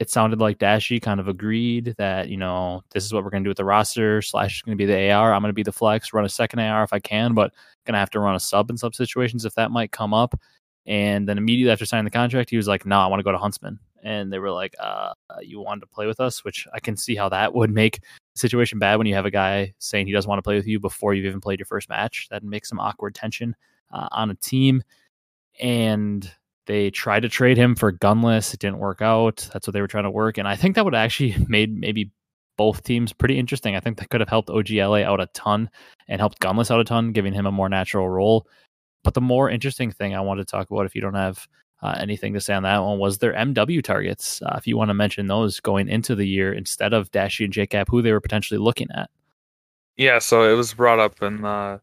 it sounded like Dashy kind of agreed that, you know, this is what we're going to do with the roster. Slash is going to be the AR. I'm going to be the flex, run a second AR if I can, but going to have to run a sub in some situations if that might come up. And then immediately after signing the contract, he was like, no, I want to go to Huntsmen. And they were like, uh, you wanted to play with us, which I can see how that would make the situation bad when you have a guy saying he doesn't want to play with you before you've even played your first match. That makes some awkward tension uh, on a team. And they tried to trade him for gunless. It didn't work out. That's what they were trying to work. And I think that would actually made maybe both teams pretty interesting. I think that could have helped OGLA out a ton and helped Gunless out a ton, giving him a more natural role. But the more interesting thing I wanted to talk about, if you don't have uh, anything to say on that one, was their MW targets. Uh, if you want to mention those going into the year instead of Dashy and JKap, who they were potentially looking at. Yeah, so it was brought up in uh,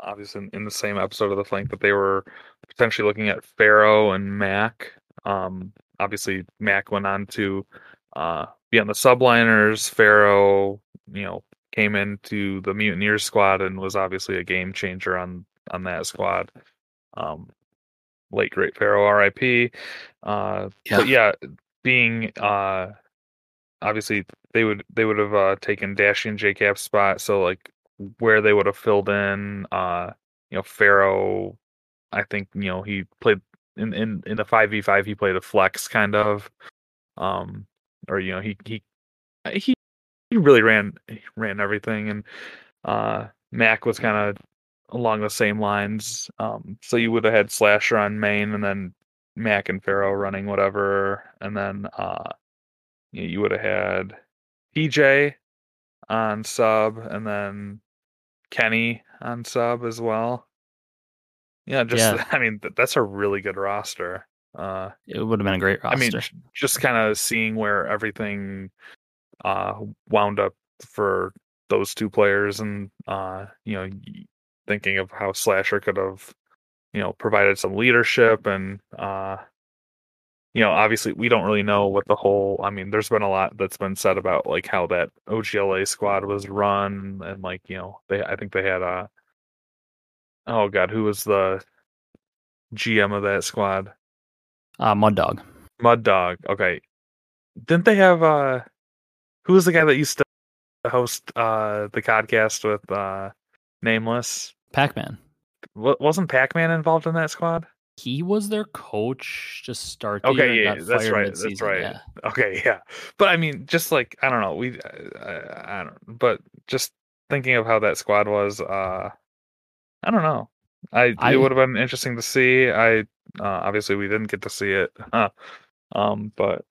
obviously in, in the same episode of the flank that they were potentially looking at Pharaoh and Mac. Um, obviously, Mac went on to uh, be on the subliners. Pharaoh, you know, came into the Mutineers squad and was obviously a game changer on on that squad. Um, late great Pharaoh, R.I.P. Uh, Yeah. But yeah, being uh, obviously they would they would have uh, taken Dashy and JKap's spot. So like where they would have filled in, uh, you know, Pharaoh. I think you know he played in in in the five v five. He played a flex kind of, um, or you know he he he he really ran ran everything, and uh, Mac was kind of along the same lines. Um, so you would have had Slasher on main, and then Mac and Pharaoh running whatever, and then uh, you would have had PJ on sub, and then Kenny on sub as well. Yeah, just Yeah. I mean th- that's a really good roster. Uh, It would have been a great roster. I mean, just kind of seeing where everything uh wound up for those two players, and uh, you know, thinking of how Slasher could have, you know, provided some leadership, and uh, you know, obviously we don't really know what the whole. I mean, there's been a lot that's been said about like how that OGLA squad was run, and like you know, they I think they had a. Oh God, who was the GM of that squad? uh, Mud Dog. Mud Dog. Okay. Didn't they have uh who was the guy that used to host uh the podcast with uh Nameless? Pac Man. Wa- Wasn't Pac-Man involved in that squad? He was their coach to start Okay, yeah, that's right, that's mid-season, right. Yeah. Okay, yeah. But I mean, just like I don't know, we I, I don't but just thinking of how that squad was uh I don't know. I, I- it would have been interesting to see. I uh, obviously we didn't get to see it. um but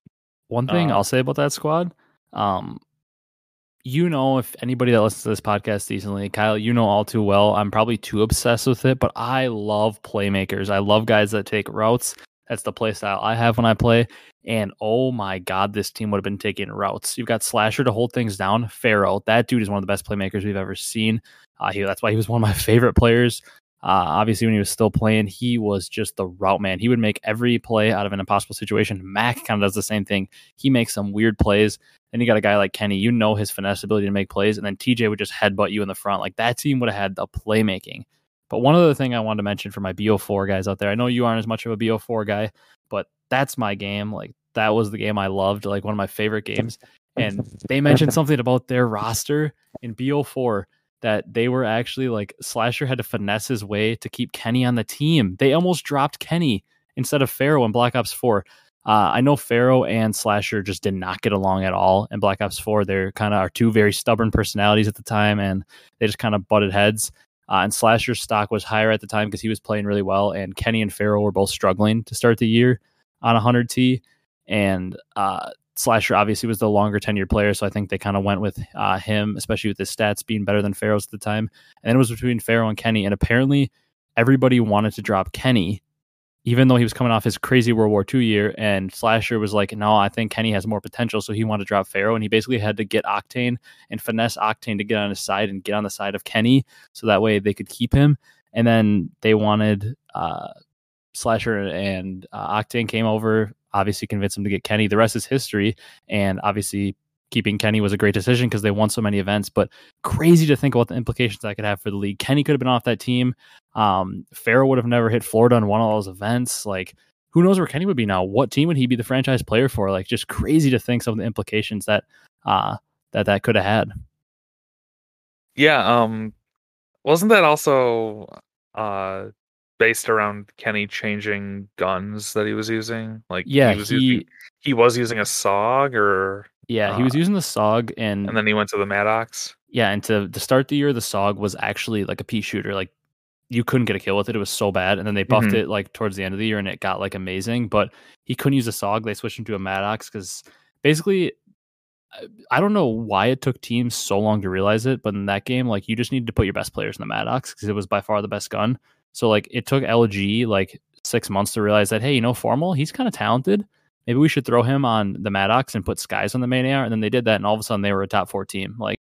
One thing Uh, I'll say about that squad, um, you know, if anybody that listens to this podcast decently, Kyle, you know all too well. I'm probably too obsessed with it, but I love playmakers. I love guys that take routes. That's the play style I have when I play. And oh my God, this team would have been taking routes. You've got Slasher to hold things down. Pharaoh, that dude is one of the best playmakers we've ever seen. Uh, he, that's why he was one of my favorite players. Uh, obviously, when he was still playing, he was just the route man. He would make every play out of an impossible situation. Mac kind of does the same thing. He makes some weird plays. Then you got a guy like Kenny, you know his finesse ability to make plays, and then TJ would just headbutt you in the front. Like that team would have had the playmaking. But one other thing I wanted to mention for my BO4 guys out there, I know you aren't as much of a BO4 guy, but that's my game. Like that was the game I loved, like one of my favorite games. And they mentioned something about their roster in BO4 that they were actually like Slasher had to finesse his way to keep Kenny on the team. They almost dropped Kenny instead of Pharaoh in Black Ops 4. Uh, I know Pharaoh and Slasher just did not get along at all in Black Ops 4. They're kind of are two very stubborn personalities at the time, and they just kind of butted heads. Uh, and Slasher's stock was higher at the time because he was playing really well, and Kenny and Pharaoh were both struggling to start the year on 100T. And uh, Slasher obviously was the longer tenured player, so I think they kind of went with uh, him, especially with his stats being better than Pharaoh's at the time. And then it was between Pharaoh and Kenny, and apparently everybody wanted to drop Kenny, even though he was coming off his crazy World War II year. And Slasher was like, "No, I think Kenny has more potential," so he wanted to drop Pharaoh, and he basically had to get Octane and finesse Octane to get on his side and get on the side of Kenny, so that way they could keep him. And then they wanted uh, Slasher and uh, Octane came over, obviously convinced him to get Kenny. The rest is history, and obviously keeping Kenny was a great decision because they won so many events. But crazy to think about the implications that could have for the league. Kenny could have been off that team. Um, Pharaoh would have never hit Florida in one of those events. Like, who knows where Kenny would be now? What team would he be the franchise player for? Like, just crazy to think some of the implications that uh, that that could have had. Yeah, um wasn't that also uh based around Kenny changing guns that he was using? Like Yeah, he was he using he was using a Saug or yeah he was uh, using the Saug and, and then he went to the Maddox. yeah, and to to start the year, the Saug was actually like a pea shooter. Like you couldn't get a kill with it. It was so bad. And then they buffed Mhm. it like towards the end of the year and it got like amazing. But he couldn't use a Saug. They switched him to a Maddox because basically I- I don't know why it took teams so long to realize it, but in that game, like you just needed to put your best players in the Maddox because it was by far the best gun. So like it took LG like six months to realize that hey, you know, Formal, he's kind of talented. Maybe we should throw him on the Maddox and put Skies on the main AR. And then they did that, and all of a sudden they were a top four team. Like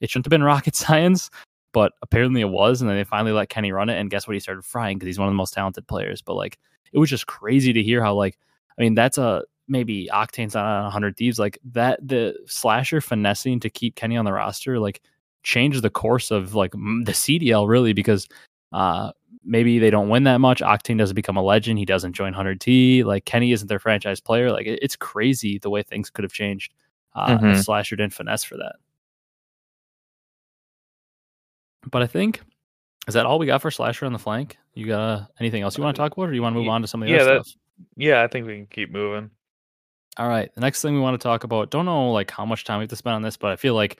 it shouldn't have been rocket science, but apparently it was. And then they finally let Kenny run it, and guess what? He started frying because he's one of the most talented players. But like it was just crazy to hear how like I mean that's a maybe Octane's on 100 Thieves like that the slasher finessing to keep Kenny on the roster like changed the course of like the CDL really because uh maybe they don't win that much Octane doesn't become a legend he doesn't join 100T like Kenny isn't their franchise player like it- it's crazy the way things could have changed Uh, Mhm. If Slasher didn't finesse for that. But I think is that all we got for Slasher on the flank? You got uh, anything else you want to talk about, or do you want to move on to some of the yeah, other stuff? Yeah, I think we can keep moving. All right. The next thing we want to talk about, don't know like how much time we have to spend on this, but I feel like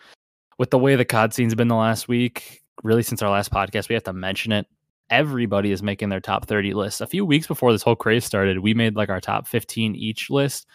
with the way the COD scene's been the last week, really since our last podcast, we have to mention it. Everybody is making their top 30 lists. A few weeks before this whole craze started, we made like our top 15 each list,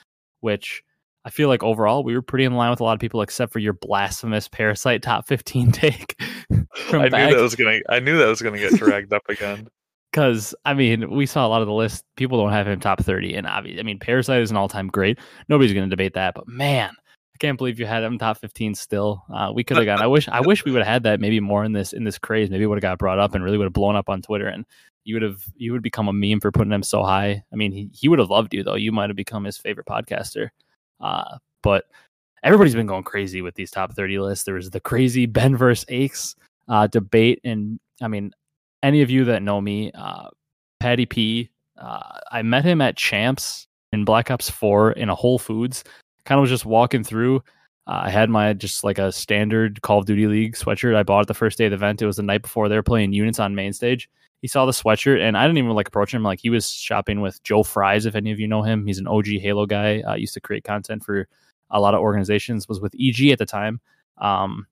which I feel like overall we were pretty in line with a lot of people, except for your blasphemous parasite top 15 take. I back- knew that was gonna. I knew that was gonna get dragged up again. because I mean, we saw a lot of the list. People don't have him top thirty, and obviously, I mean, Parasite is an all-time great. Nobody's going to debate that. But man, I can't believe you had him top fifteen still. Uh, we could have gone. I wish. I wish we would have had that maybe more in this in this craze. Maybe would have got brought up and really would have blown up on Twitter, and you would have you would become a meme for putting him so high. I mean, he, he would have loved you though. You might have become his favorite podcaster. Uh, but everybody's been going crazy with these top thirty lists. There was the crazy Ben versus Aches uh, debate, and I mean, any of you that know me, uh, Patty P. Uh, I met him at Champs in Black Ops 4 in a Whole Foods. Kind of was just walking through. Uh, I had my just like a standard Call of Duty League sweatshirt. I bought it the first day of the event. It was the night before they were playing eUnited on main stage. He saw the sweatshirt and I didn't even like approach him. Like he was shopping with Joe Fries, if any of you know him. He's an OG Halo guy. Uh, used to create content for a lot of organizations. Was with EG at the time. Um,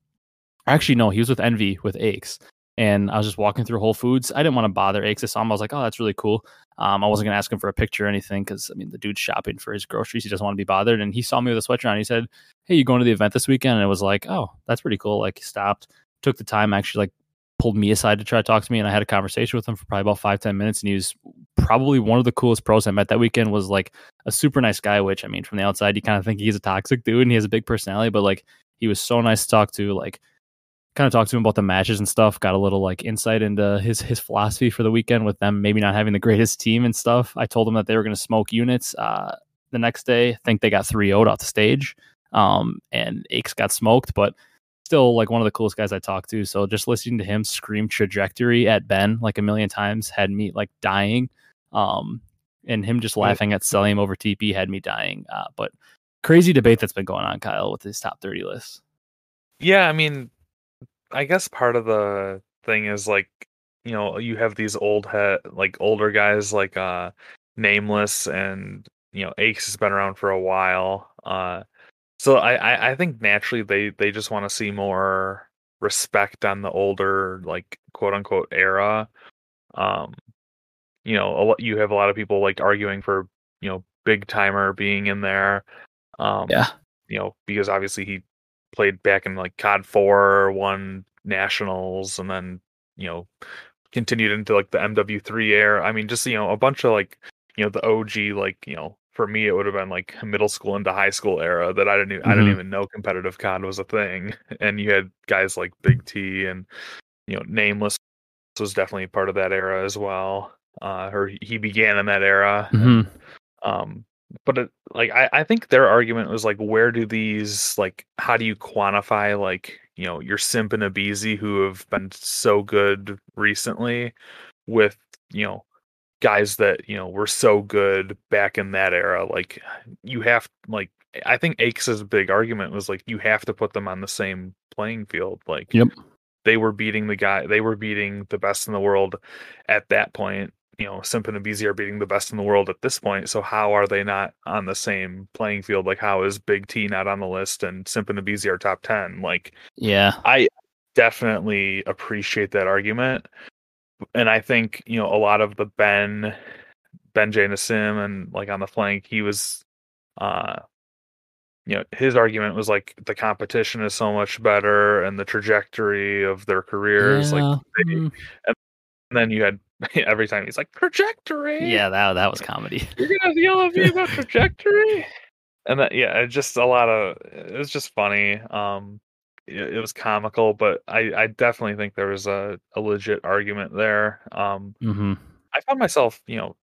actually, no, he was with Envy with Aches and I was just walking through Whole Foods. I didn't want to bother Aches. I saw him. I was like, oh, that's really cool. Um, I wasn't going to ask him for a picture or anything because, I mean, the dude's shopping for his groceries. He doesn't want to be bothered. And he saw me with a sweatshirt on. He said, hey, you going to the event this weekend? And it was like, oh, that's pretty cool. Like, he stopped, took the time, actually, like, pulled me aside to try to talk to me. And I had a conversation with him for probably about five, 10 minutes. And he was probably one of the coolest pros I met that weekend, was like a super nice guy, which, I mean, from the outside, you kind of think he's a toxic dude and he has a big personality, but like, he was so nice to talk to. Like, kind of talked to him about the matches and stuff. Got a little like insight into his his philosophy for the weekend with them maybe not having the greatest team and stuff. I told him that they were going to smoke eUnited uh, the next day. I think they got 3 0 off the stage. Um, and Aches got smoked, but still like one of the coolest guys I talked to. So just listening to him scream trajectory at Ben like a million times had me like dying. Um, and him just laughing at Cellium over TP had me dying. Uh, but crazy debate that's been going on, Kyle, with his top 30 lists. Yeah, I mean, I guess part of the thing is like, you know, you have these old head, like older guys like uh Nameless and you know Aches has been around for a while. Uh, so I I, I think naturally they they just want to see more respect on the older like quote unquote era. Um, you know, a lot, you have a lot of people like arguing for you know Big Timer being in there. Um, Yeah. you know, because obviously he played back in like COD 4, won nationals, and then, you know, continued into like the MW3 era. I mean, just, you know, a bunch of like, you know, the OG, like, you know, for me, it would have been like middle school into high school era that I didn't, e- I didn't Mhm. even know competitive COD was a thing. And you had guys like Big T and, you know, Nameless was definitely part of that era as well. Uh, or he- began in that era. Mhm. Um, but it, like I, I think their argument was like, where do these like how do you quantify like you know your Simp and Abezy who have been so good recently with you know guys that you know were so good back in that era? Like you have like I think Aches' big argument was like you have to put them on the same playing field. Like Yep. they were beating the guy they were beating the best in the world at that point you know Simp and Abezy are beating the best in the world at this point so how are they not on the same playing field like how is Big T not on the list and Simp and Abezy are top 10 like Yeah. I definitely appreciate that argument. And I think, you know, a lot of the Ben Ben J Nassim and like on the flank, he was uh you know, his argument was like the competition is so much better and the trajectory of their careers. Like they- Mm. and then you had every time he's like trajectory. Yeah, that that was comedy. You're gonna yell at me about trajectory? and that yeah, it just a lot of it was just funny. Um it, it was comical, but I, I definitely think there was a, a legit argument there. Um hmm I found myself, you know,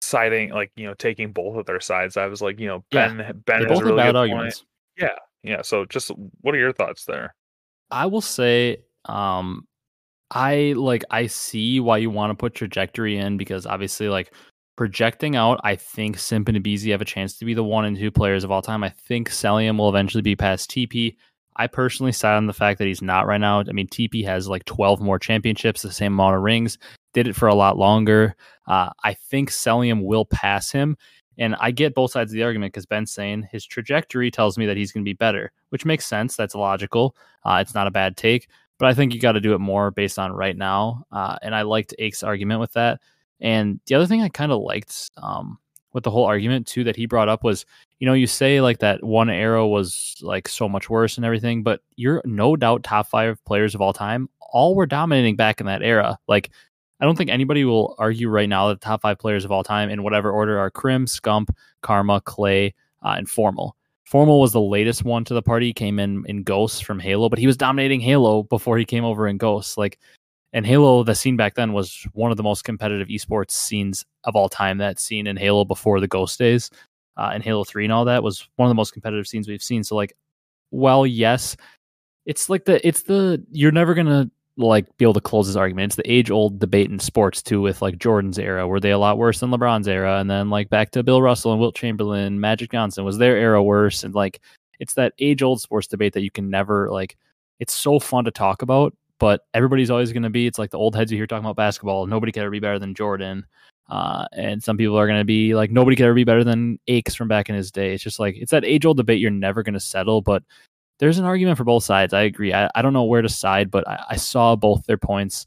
siding like, you know, taking both of their sides. I was like, you know, Yeah, Ben Ben They has both really valid good point. Yeah. Yeah. So just what are your thoughts there? I will say, um, I like I see why you want to put trajectory in because obviously, like projecting out, I think Simp and Abezy have a chance to be the one and two players of all time. I think Cellium will eventually be past TP. I personally side on the fact that he's not right now. I mean, TP has like 12 more championships, the same amount of rings, did it for a lot longer. Uh, I think Cellium will pass him. And I get both sides of the argument because Ben's saying his trajectory tells me that he's going to be better, which makes sense. That's logical. Uh, it's not a bad take, but I think you got to do it more based on right now. Uh, and I liked Aches' argument with that. And the other thing I kind of liked um, with the whole argument too that he brought up was, you know, you say like that one arrow was like so much worse and everything, but you're no doubt top five players of all time. All were dominating back in that era. Like, I don't think anybody will argue right now that the top five players of all time in whatever order are Crim, Scump, Karma, Clay, uh, and Formal. Formal was the latest one to the party. He came in in Ghosts from Halo, but he was dominating Halo before he came over in Ghosts. Like and Halo, the scene back then was one of the most competitive esports scenes of all time. That scene in Halo before the Ghost days, uh, and Halo Three and all that was one of the most competitive scenes we've seen. So like, well, yes, it's like the it's the you're never gonna like be able to close his argument. It's the age old debate in sports too, with like Jordan's era, were they a lot worse than LeBron's era? And then like back to Bill Russell and Wilt Chamberlain, Magic Johnson, was their era worse? And like it's that age old sports debate that you can never like. It's so fun to talk about, but everybody's always going to be. It's like the old heads you hear talking about basketball. Nobody could ever be better than Jordan. Uh, and some people are going to be like, nobody could ever be better than Aches from back in his day. It's just like, it's that age old debate you're never going to settle. But there's an argument for both sides. I agree. I, I don't know where to side, but I, I saw both their points.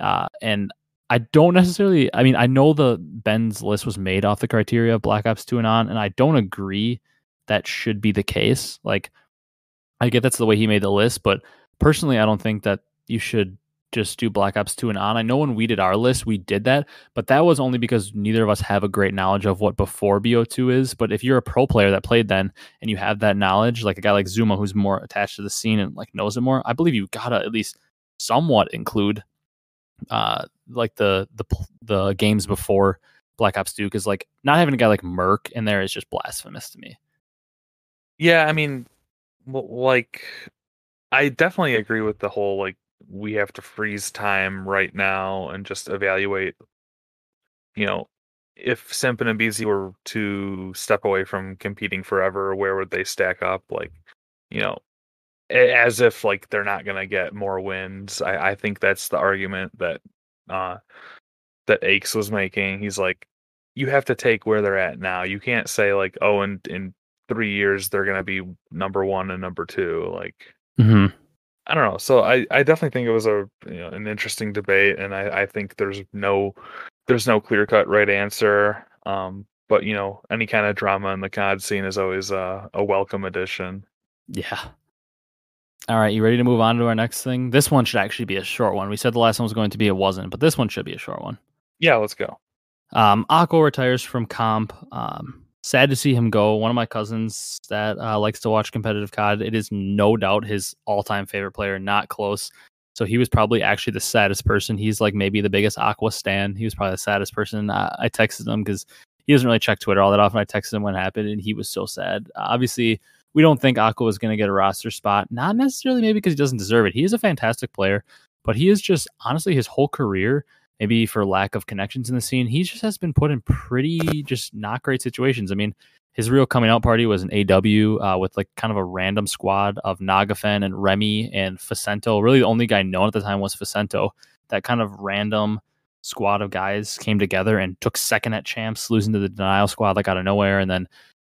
Uh, and I don't necessarily, I mean, I know the Ben's list was made off the criteria of Black Ops 2 and on, and I don't agree that should be the case. Like, I get that's the way he made the list, but personally, I don't think that you should just do Black Ops 2 and on. I know when we did our list, we did that, but that was only because neither of us have a great knowledge of what before BO2 is. But if you're a pro player that played then and you have that knowledge, like a guy like Zuma who's more attached to the scene and like knows it more, I believe you gotta at least somewhat include uh like the the the games before Black Ops 2 because like not having a guy like MerK in there is just blasphemous to me. Yeah, I mean, like I definitely agree with the whole like we have to freeze time right now and just evaluate you know if Simp and Abezy were to step away from competing forever, where would they stack up? Like, you know, as if like they're not gonna get more wins. I, I think that's the argument that uh that Aches was making. He's like, you have to take where they're at now. You can't say like, oh, in in three years they're gonna be number one and number two. Like, mm-hmm. I don't know. So I, I definitely think it was a you know, an interesting debate, and I, I think there's no there's no clear cut right answer. Um, but you know, any kind of drama in the COD scene is always a, a welcome addition. Yeah. All right, you ready to move on to our next thing? This one should actually be a short one. We said the last one was going to be, it wasn't, but this one should be a short one. Yeah, let's go. Um, Akko retires from comp. Um, sad to see him go. One of my cousins that uh, likes to watch competitive COD. It is no doubt his all-time favorite player, not close. So he was probably actually the saddest person. He's like maybe the biggest Aqua stan. He was probably the saddest person. I, I texted him because he doesn't really check Twitter all that often. I texted him when it happened, and he was so sad. Obviously, we don't think Aqua was going to get a roster spot. Not necessarily maybe because he doesn't deserve it. He is a fantastic player, but he is just honestly his whole career maybe for lack of connections in the scene, he just has been put in pretty just not great situations. I mean, his real coming out party was an AW uh, with like kind of a random squad of Nagafen and Remy and Facento. Really, the only guy known at the time was Facento. That kind of random squad of guys came together and took second at champs, losing to the denial squad like out of nowhere, and then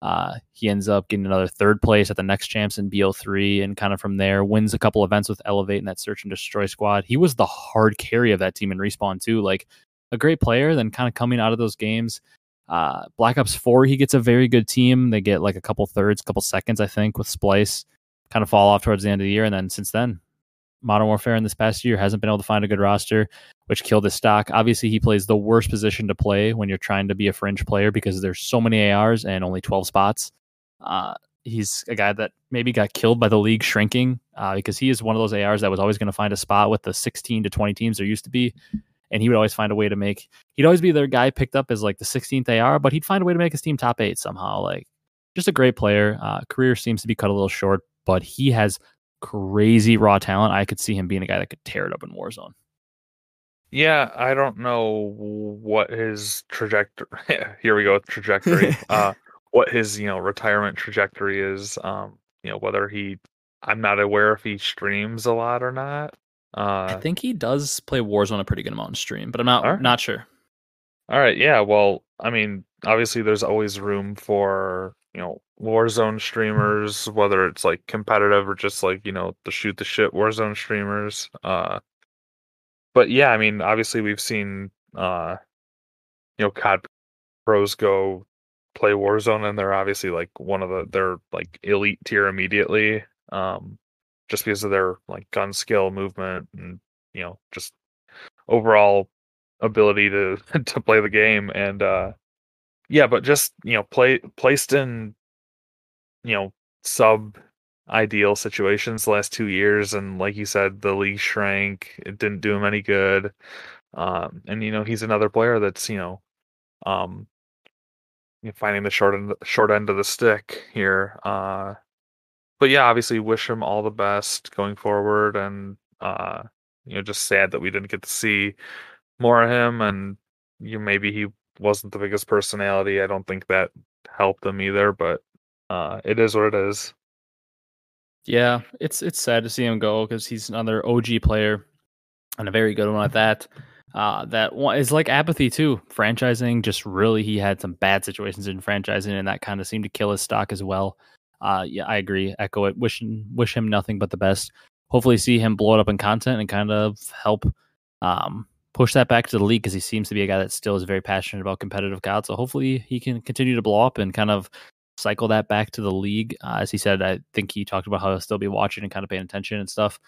uh, he ends up getting another third place at the next champs in BO3 and kind of from there wins a couple events with Elevate and that search and destroy squad. He was the hard carry of that team in respawn too. Like a great player, then kind of coming out of those games. Uh, Black Ops 4, he gets a very good team. They get like a couple thirds, couple seconds, I think, with Splice. Kind of fall off towards the end of the year. And then since then, Modern Warfare in this past year hasn't been able to find a good roster, which killed his stock. Obviously, he plays the worst position to play when you're trying to be a fringe player because there's so many ARs and only 12 spots. Uh, he's a guy that maybe got killed by the league shrinking uh, because he is one of those ARs that was always going to find a spot with the 16 to 20 teams there used to be. And he would always find a way to make, he'd always be their guy picked up as like the 16th AR, but he'd find a way to make his team top eight somehow. Like, just a great player. Uh, career seems to be cut a little short, but he has crazy raw talent, I could see him being a guy that could tear it up in Warzone. Yeah, I don't know what his trajectory. here we go, with trajectory. uh, what his you know retirement trajectory is. Um, you know whether he. I'm not aware if he streams a lot or not. Uh, I think he does play Warzone a pretty good amount in stream, but I'm not right. not sure. All right, yeah. Well, I mean, obviously, there's always room for you know Warzone streamers, whether it's like competitive or just like you know the shoot the shit Warzone streamers. Uh, but yeah, I mean, obviously we've seen uh, you know COD pros go play Warzone, and they're obviously like one of the they're like elite tier immediately, um, just because of their like gun skill, movement, and you know just overall ability to to play the game. And uh, yeah, but just you know play placed in you know sub ideal situations the last two years, and like you said, the league shrank. It didn't do him any good. Um, and you know he's another player that's you know, um, finding the short end, short end of the stick here. Uh, but yeah, obviously wish him all the best going forward, and uh, you know just sad that we didn't get to see more of him, and you maybe he wasn't the biggest personality. I don't think that helped him either, but uh, it is what it is. Yeah, it's it's sad to see him go because he's another OG player and a very good one at that. Uh, that one is like apathy too. Franchising just really he had some bad situations in franchising, and that kind of seemed to kill his stock as well. Uh, yeah, I agree. Echo it. Wish wish him nothing but the best. Hopefully, see him blow it up in content and kind of help um, push that back to the league because he seems to be a guy that still is very passionate about competitive COD. So hopefully, he can continue to blow up and kind of cycle that back to the league. Uh, as he said, I think he talked about how he'll still be watching and kind of paying attention and stuff.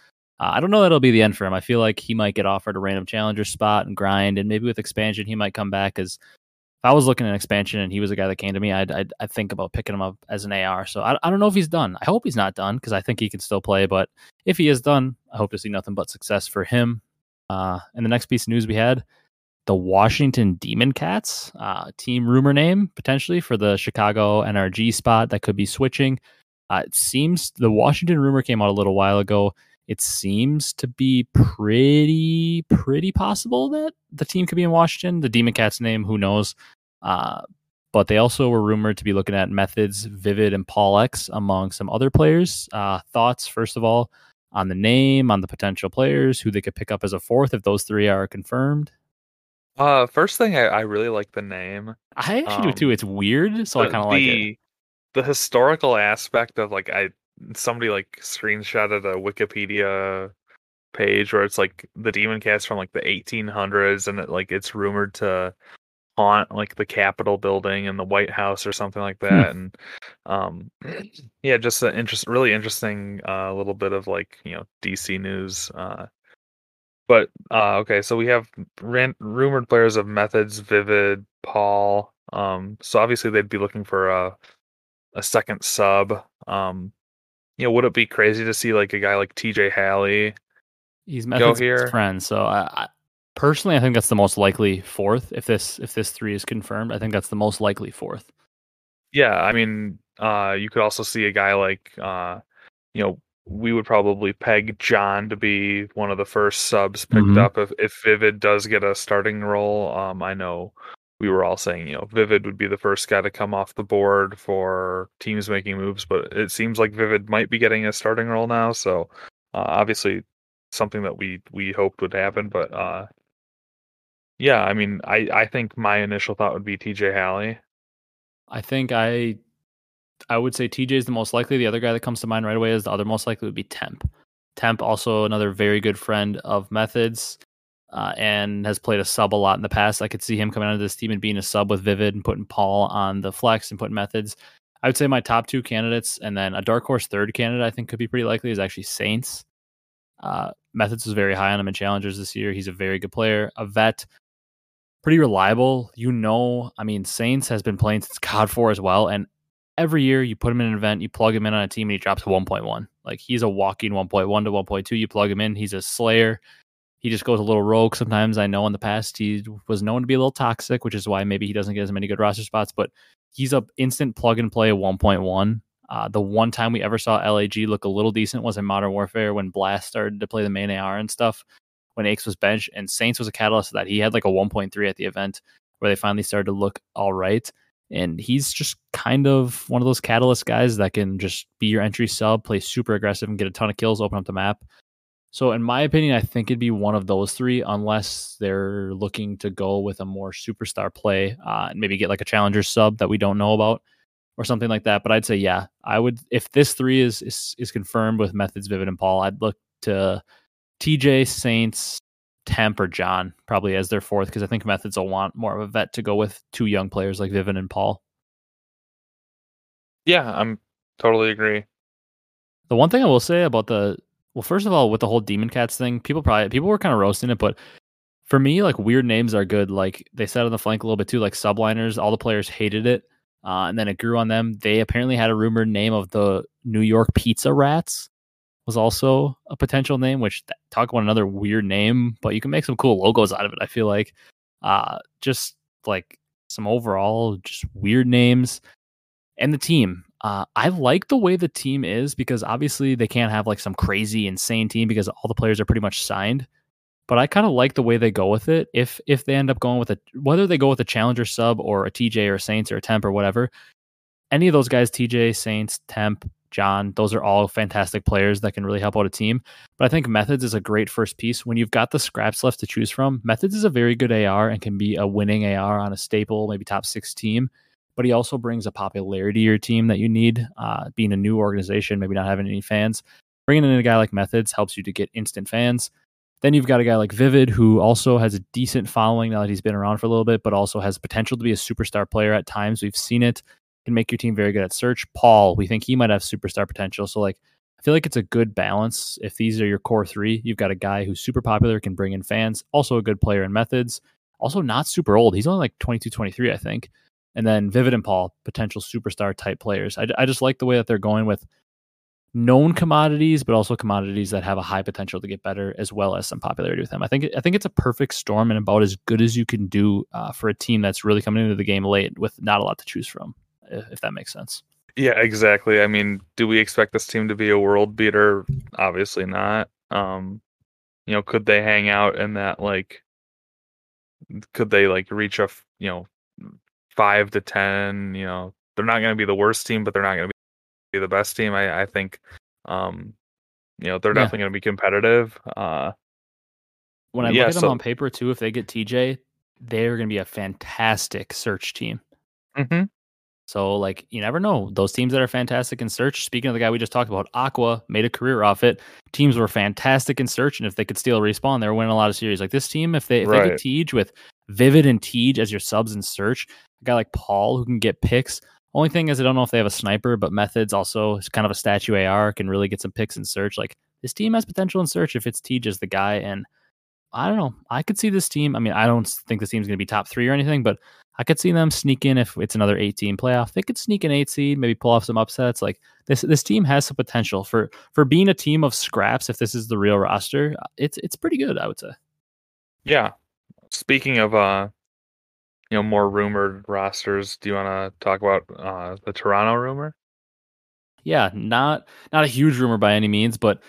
Uh, I don't know that it'll be the end for him. I feel like he might get offered a random challenger spot and grind, and maybe with expansion he might come back. As if I was looking at expansion and he was a guy that came to me, I'd, I'd, I'd think about picking him up as an AR. So I, I don't know if he's done. I hope he's not done because I think he can still play. But if he is done, I hope to see nothing but success for him. Uh, and the next piece of news we had the Washington Demon Cats, uh, team rumor name potentially for the Chicago NRG spot that could be switching. Uh, it seems the Washington rumor came out a little while ago. It seems to be pretty pretty possible that the team could be in Washington. The Demon Cats name, who knows? Uh, but they also were rumored to be looking at Methodz, Vivid, and Pollux among some other players. Uh, thoughts, first of all, on the name, on the potential players, who they could pick up as a fourth if those three are confirmed. Uh, first thing, I, I really like the name. I actually um, do too. It's weird, so I kind of like it. The historical aspect of like I somebody like screenshotted a Wikipedia page where it's like the demon cast from like the 1800s, and it, like it's rumored to haunt like the Capitol building and the White House or something like hmm. that. Hmm. And um, yeah, just an interest, really interesting uh, little bit of like you know DC news. Uh, but uh, okay, so we have ran- rumored players of Methodz, Vivid, Paul. Um, so obviously they'd be looking for a a second sub. Um, you know, would it be crazy to see like a guy like TJHaLy? He's Methodz's here? friend, so I, I, personally I think that's the most likely fourth. If this if this three is confirmed, I think that's the most likely fourth. Yeah, I mean, uh, you could also see a guy like uh, you know we would probably peg John to be one of the first subs picked mm-hmm. up if, if Vivid does get a starting role. Um, I know we were all saying, you know, Vivid would be the first guy to come off the board for teams making moves, but it seems like Vivid might be getting a starting role now. So uh, obviously something that we we hoped would happen, but uh, yeah, I mean, I I think my initial thought would be TJHaLy. I think I I would say TJ is the most likely. The other guy that comes to mind right away is the other most likely would be Temp. Temp, also another very good friend of Methodz, uh, and has played a sub a lot in the past. I could see him coming out of this team and being a sub with Vivid and putting Paul on the flex and putting Methodz. I would say my top two candidates, and then a dark horse third candidate I think could be pretty likely is actually Saints. Uh, Methodz was very high on him in challengers this year. He's a very good player, a vet, pretty reliable. You know, I mean, Saints has been playing since COD 4 as well, and every year you put him in an event, you plug him in on a team, and he drops a 1.1. Like he's a walking 1.1 to 1.2. You plug him in, he's a slayer. He just goes a little rogue sometimes. I know in the past he was known to be a little toxic, which is why maybe he doesn't get as many good roster spots. But he's a instant plug and play 1.1. Uh, the one time we ever saw LAG look a little decent was in Modern Warfare when Blazt started to play the main AR and stuff. when Aches was benched, and Saints was a catalyst that. He had like a 1.3 at the event where they finally started to look all right. And he's just kind of one of those catalyst guys that can just be your entry sub, play super aggressive, and get a ton of kills, open up the map. So, in my opinion, I think it'd be one of those three, unless they're looking to go with a more superstar play uh, and maybe get like a challenger sub that we don't know about or something like that. But I'd say, yeah, I would if this three is is, is confirmed with Methodz, Vivid, and Paul. I'd look to TJ, Saints, Temp, or John probably as their fourth because I think Methodz will want more of a vet to go with two young players like Vivid and Paul. Yeah, I'm totally agree. The one thing I will say about the well, first of all, with the whole Demon Cats thing, people probably people were kind of roasting it, but for me, like weird names are good. Like they said on the flank a little bit too, like subliners. All the players hated it, uh, and then it grew on them. They apparently had a rumored name of the New York Pizza Rats was also a potential name. Which talk about another weird name, but you can make some cool logos out of it. I feel like, uh, just like some overall just weird names, and the team. Uh, I like the way the team is because obviously they can't have like some crazy insane team because all the players are pretty much signed. But I kind of like the way they go with it. If if they end up going with a whether they go with a challenger sub or a TJ or Saints or a Temp or whatever, any of those guys, TJ, Saints, Temp, John, those are all fantastic players that can really help out a team. But I think Methodz is a great first piece. When you've got the scraps left to choose from, Methodz is a very good AR and can be a winning AR on a staple, maybe top six team but he also brings a popularity to your team that you need. Uh, being a new organization, maybe not having any fans, bringing in a guy like Methodz helps you to get instant fans. Then you've got a guy like Vivid who also has a decent following now that he's been around for a little bit, but also has potential to be a superstar player at times. We've seen it. Can make your team very good at search. Paul, we think he might have superstar potential. So like I feel like it's a good balance. If these are your core three, you've got a guy who's super popular, can bring in fans, also a good player in Methodz, also not super old. He's only like 22, 23, I think and then Vivid and Paul, potential superstar type players. I, I just like the way that they're going with known commodities, but also commodities that have a high potential to get better, as well as some popularity with them. I think I think it's a perfect storm and about as good as you can do uh, for a team that's really coming into the game late with not a lot to choose from, if that makes sense. Yeah, exactly. I mean, do we expect this team to be a world beater? Obviously not. Um, you know, could they hang out in that like? Could they like reach a you know five to ten. You know, they're not going to be the worst team, but they're not going to be the best team. I, I think, um, you know, they're yeah. definitely going to be competitive. Uh, when I yeah, look at so, them on paper too, if they get TJ, they're going to be a fantastic search team. Mm-hmm. So, like, you never know. Those teams that are fantastic in search, speaking of the guy we just talked about, Aqua made a career off it. Teams were fantastic in search, and if they could steal a respawn, they were winning a lot of series. Like this team, if they if right. they could Tej with Vivid and Tej as your subs in search, a guy like Paul who can get picks. Only thing is, I don't know if they have a sniper, but Methodz also is kind of a statue AR, can really get some picks in search. Like this team has potential in search if it's TJ as the guy. And I don't know. I could see this team. I mean, I don't think this team's going to be top three or anything, but I could see them sneak in if it's another 18 playoff. They could sneak an eight seed, maybe pull off some upsets. Like this, this team has some potential for for being a team of scraps. If this is the real roster, it's it's pretty good, I would say. Yeah. Speaking of uh, you know, more rumored rosters, do you want to talk about uh the Toronto rumor? Yeah, not not a huge rumor by any means, but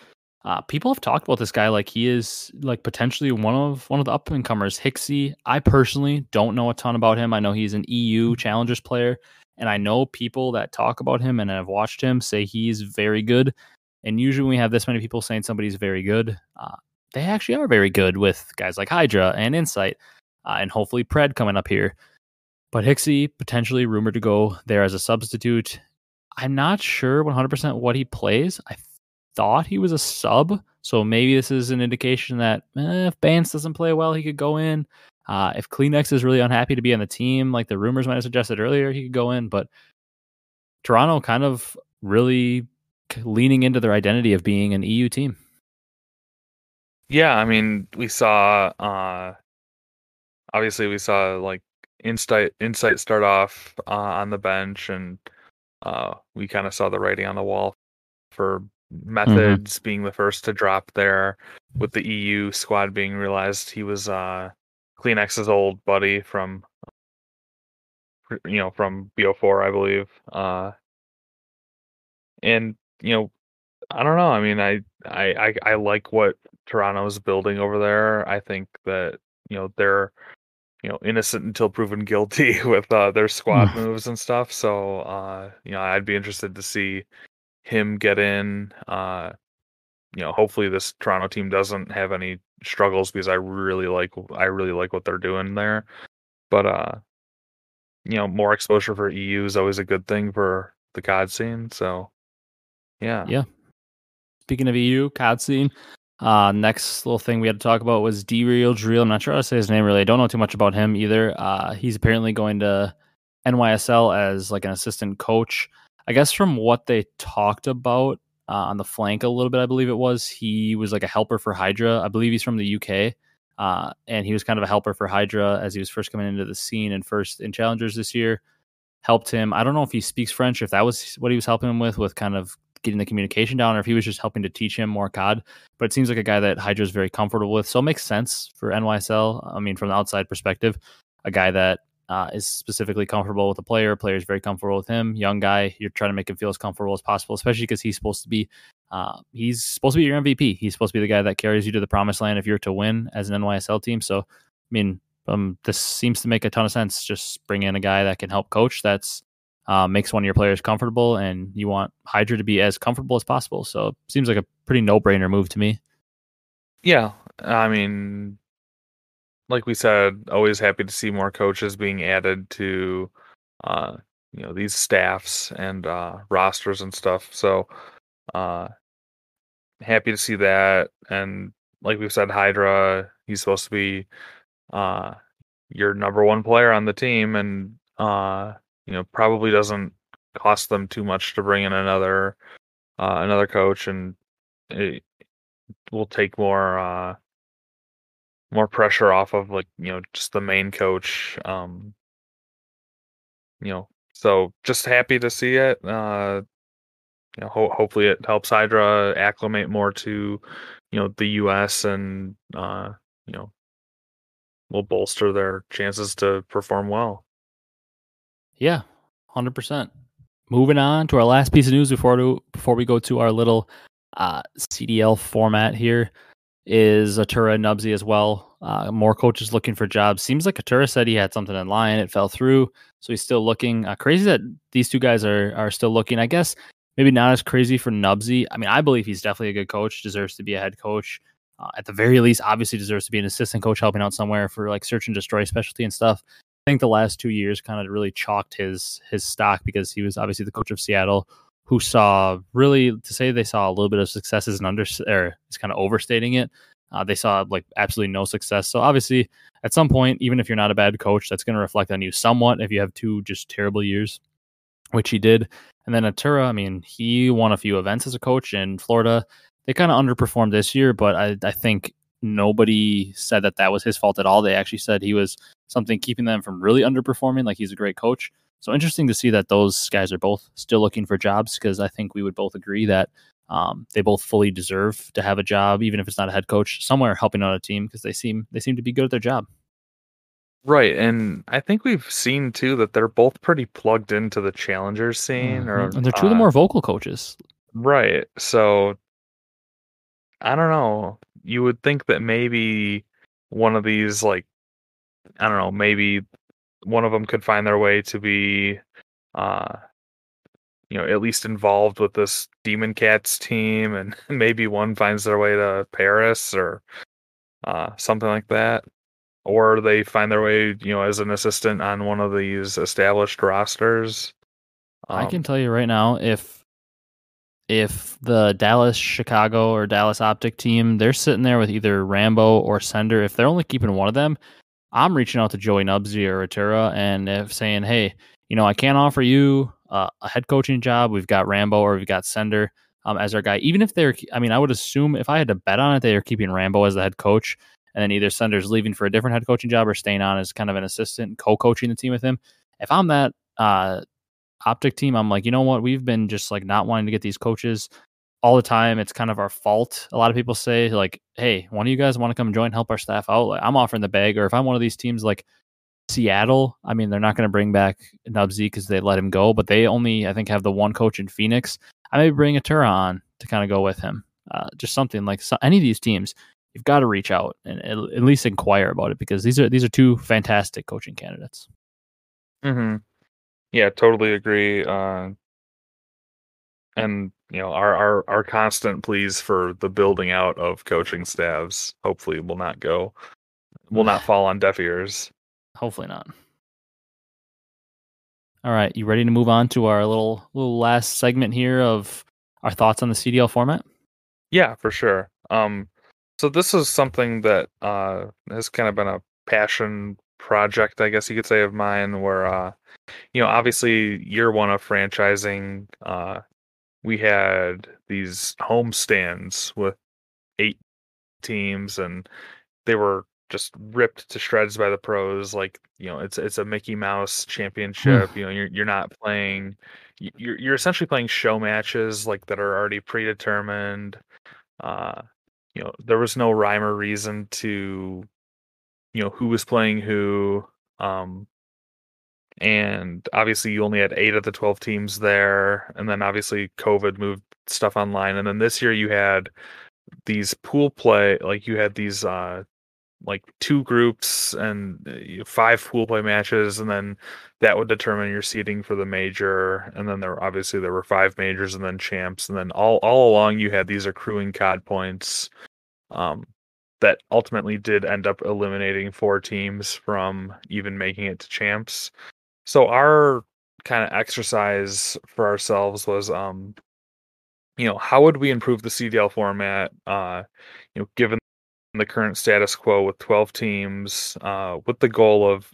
uh, people have talked about this guy like he is like potentially one of one of the up and comers. Hixie, I personally don't know a ton about him. I know he's an EU mm-hmm. Challengers player, and I know people that talk about him and have watched him say he's very good. And usually, when we have this many people saying somebody's very good, uh, they actually are very good with guys like Hydra and Insight, uh, and hopefully Pred coming up here. But Hixie potentially rumored to go there as a substitute. I'm not sure 100% what he plays. I thought he was a sub. So maybe this is an indication that eh, if Bance doesn't play well, he could go in. Uh, if CleanX is really unhappy to be on the team, like the rumors might have suggested earlier, he could go in. But Toronto kind of really leaning into their identity of being an EU team. Yeah, I mean, we saw uh obviously we saw like Insight Insight start off uh, on the bench and uh we kind of saw the writing on the wall for. Methods mm-hmm. being the first to drop there with the EU squad being realized he was uh CleanX's old buddy from you know from BO4 I believe uh and you know I don't know I mean I I I, I like what Toronto's building over there. I think that you know they're you know innocent until proven guilty with uh, their squad Mm. moves and stuff. So uh, you know I'd be interested to see him get in. Uh, you know, hopefully this Toronto team doesn't have any struggles because I really like I really like what they're doing there. But uh, you know, more exposure for EU is always a good thing for the COD scene. So yeah, Yeah. Speaking of EU, COD scene, uh, next little thing we had to talk about was D Real Drill. I'm not sure how to say his name really. I don't know too much about him either. Uh, he's apparently going to NYSL as like an assistant coach. I guess from what they talked about uh, on the flank a little bit, I believe it was he was like a helper for Hydra. I believe he's from the UK, uh, and he was kind of a helper for Hydra as he was first coming into the scene and first in Challengers this year. Helped him. I don't know if he speaks French, if that was what he was helping him with, with kind of getting the communication down, or if he was just helping to teach him more COD. But it seems like a guy that Hydra is very comfortable with, so it makes sense for NYSL. I mean, from the outside perspective, a guy that uh, is specifically comfortable with the player. Player is very comfortable with him. Young guy, you're trying to make him feel as comfortable as possible, especially because he's supposed to be uh, he's supposed to be your MVP. He's supposed to be the guy that carries you to the promised land if you're to win as an NYSL team. So, I mean, um, this seems to make a ton of sense. Just bring in a guy that can help coach. That's uh, makes one of your players comfortable, and you want Hydra to be as comfortable as possible. So, seems like a pretty no brainer move to me. yeah. I mean, like we said, always happy to see more coaches being added to, uh, you know, these staffs and uh, rosters and stuff. So, uh, happy to see that. And like we've said, Hydra, he's supposed to be uh, your number one player on the team, and uh, you know, probably doesn't cost them too much to bring in another uh, another coach, and it will take more uh, more pressure off of like you know just the main coach. Um, you know, so just happy to see it. Uh, you know, ho- hopefully it helps Hydra acclimate more to, you know, the U.S. and uh, you know, will bolster their chances to perform well. Yeah, hundred percent. Moving on to our last piece of news before to, before we go to our little uh, CDL format here is Atura Nubsy as well. Uh, more coaches looking for jobs. Seems like Atura said he had something in line. It fell through, so he's still looking. Uh, crazy that these two guys are are still looking. I guess maybe not as crazy for Nubsy. I mean, I believe he's definitely a good coach. Deserves to be a head coach. Uh, at the very least, obviously deserves to be an assistant coach, helping out somewhere for like search and destroy specialty and stuff. I think the last two years kind of really chalked his his stock because he was obviously the coach of Seattle, who saw really to say they saw a little bit of success is an under or is kind of overstating it. Uh, they saw like absolutely no success. So obviously, at some point, even if you're not a bad coach, that's going to reflect on you somewhat if you have two just terrible years, which he did. And then Atura, I mean, he won a few events as a coach in Florida. They kind of underperformed this year, but I, I think nobody said that that was his fault at all. They actually said he was something keeping them from really underperforming. Like he's a great coach. So interesting to see that those guys are both still looking for jobs because I think we would both agree that um, they both fully deserve to have a job, even if it's not a head coach, somewhere helping out a team because they seem they seem to be good at their job. Right, and I think we've seen too that they're both pretty plugged into the challengers scene, or Mhm. and they're two of the uh, more vocal coaches. right. So I don't know. You would think that maybe one of these, like, I don't know, maybe one of them could find their way to be, uh, you know, at least involved with this Demon Cats team, and maybe one finds their way to Paris or uh, something like that. Or they find their way, you know, as an assistant on one of these established rosters. I can Um, tell you right now, if if the Dallas, Chicago, or Dallas Optic team, they're sitting there with either Rambo or Sender. If they're only keeping one of them, I'm reaching out to Joey Nubsy or Atura and if saying, hey, you know, I can't offer you uh, a head coaching job. We've got Rambo or we've got Sender um, as our guy. Even if they're, I mean, I would assume if I had to bet on it, they are keeping Rambo as the head coach, and then either Sender's leaving for a different head coaching job or staying on as kind of an assistant, co-coaching the team with him. If I'm that uh, optic team, I'm like, you know what? We've been just like not wanting to get these coaches all the time. It's kind of our fault. A lot of people say, like, hey, one of you guys want to come join, help our staff out? Like, I'm offering the bag. Or if I'm one of these teams like Seattle, I mean, they're not going to bring back Nubsy because they let him go, but they only, I think, have the one coach in Phoenix. I may bring a Tura on to kind of go with him. Uh, just something like so, any of these teams. you've got to reach out and at, at least inquire about it because these are these are two fantastic coaching candidates. Mm-hmm. Yeah, totally agree. Uh, and you know, our, our our constant pleas for the building out of coaching staffs hopefully will not go will not fall on deaf ears. Hopefully not. All right, you ready to move on to our little little last segment here of our thoughts on the CDL format? Yeah, for sure. Um, so this is something that uh, has kind of been a passion project, I guess you could say, of mine. Where uh, you know, obviously, year one of franchising, uh, we had these home stands with eight teams, and they were just ripped to shreds by the pros. Like you know, it's it's a Mickey Mouse championship. you know, you're you're not playing. You're you're essentially playing show matches like that are already predetermined. Uh, you know, there was no rhyme or reason to, you know, who was playing who. Um, and obviously you only had eight of the 12 teams there and then obviously covid moved stuff online and then this year you had these pool play like you had these uh like two groups and uh, five pool play matches and then that would determine your seating for the major and then there obviously there were five majors and then champs and then all all along you had these accruing cod points um that ultimately did end up eliminating four teams from even making it to champs so our kind of exercise for ourselves was um you know how would we improve the cdl format uh you know given the current status quo with 12 teams uh, with the goal of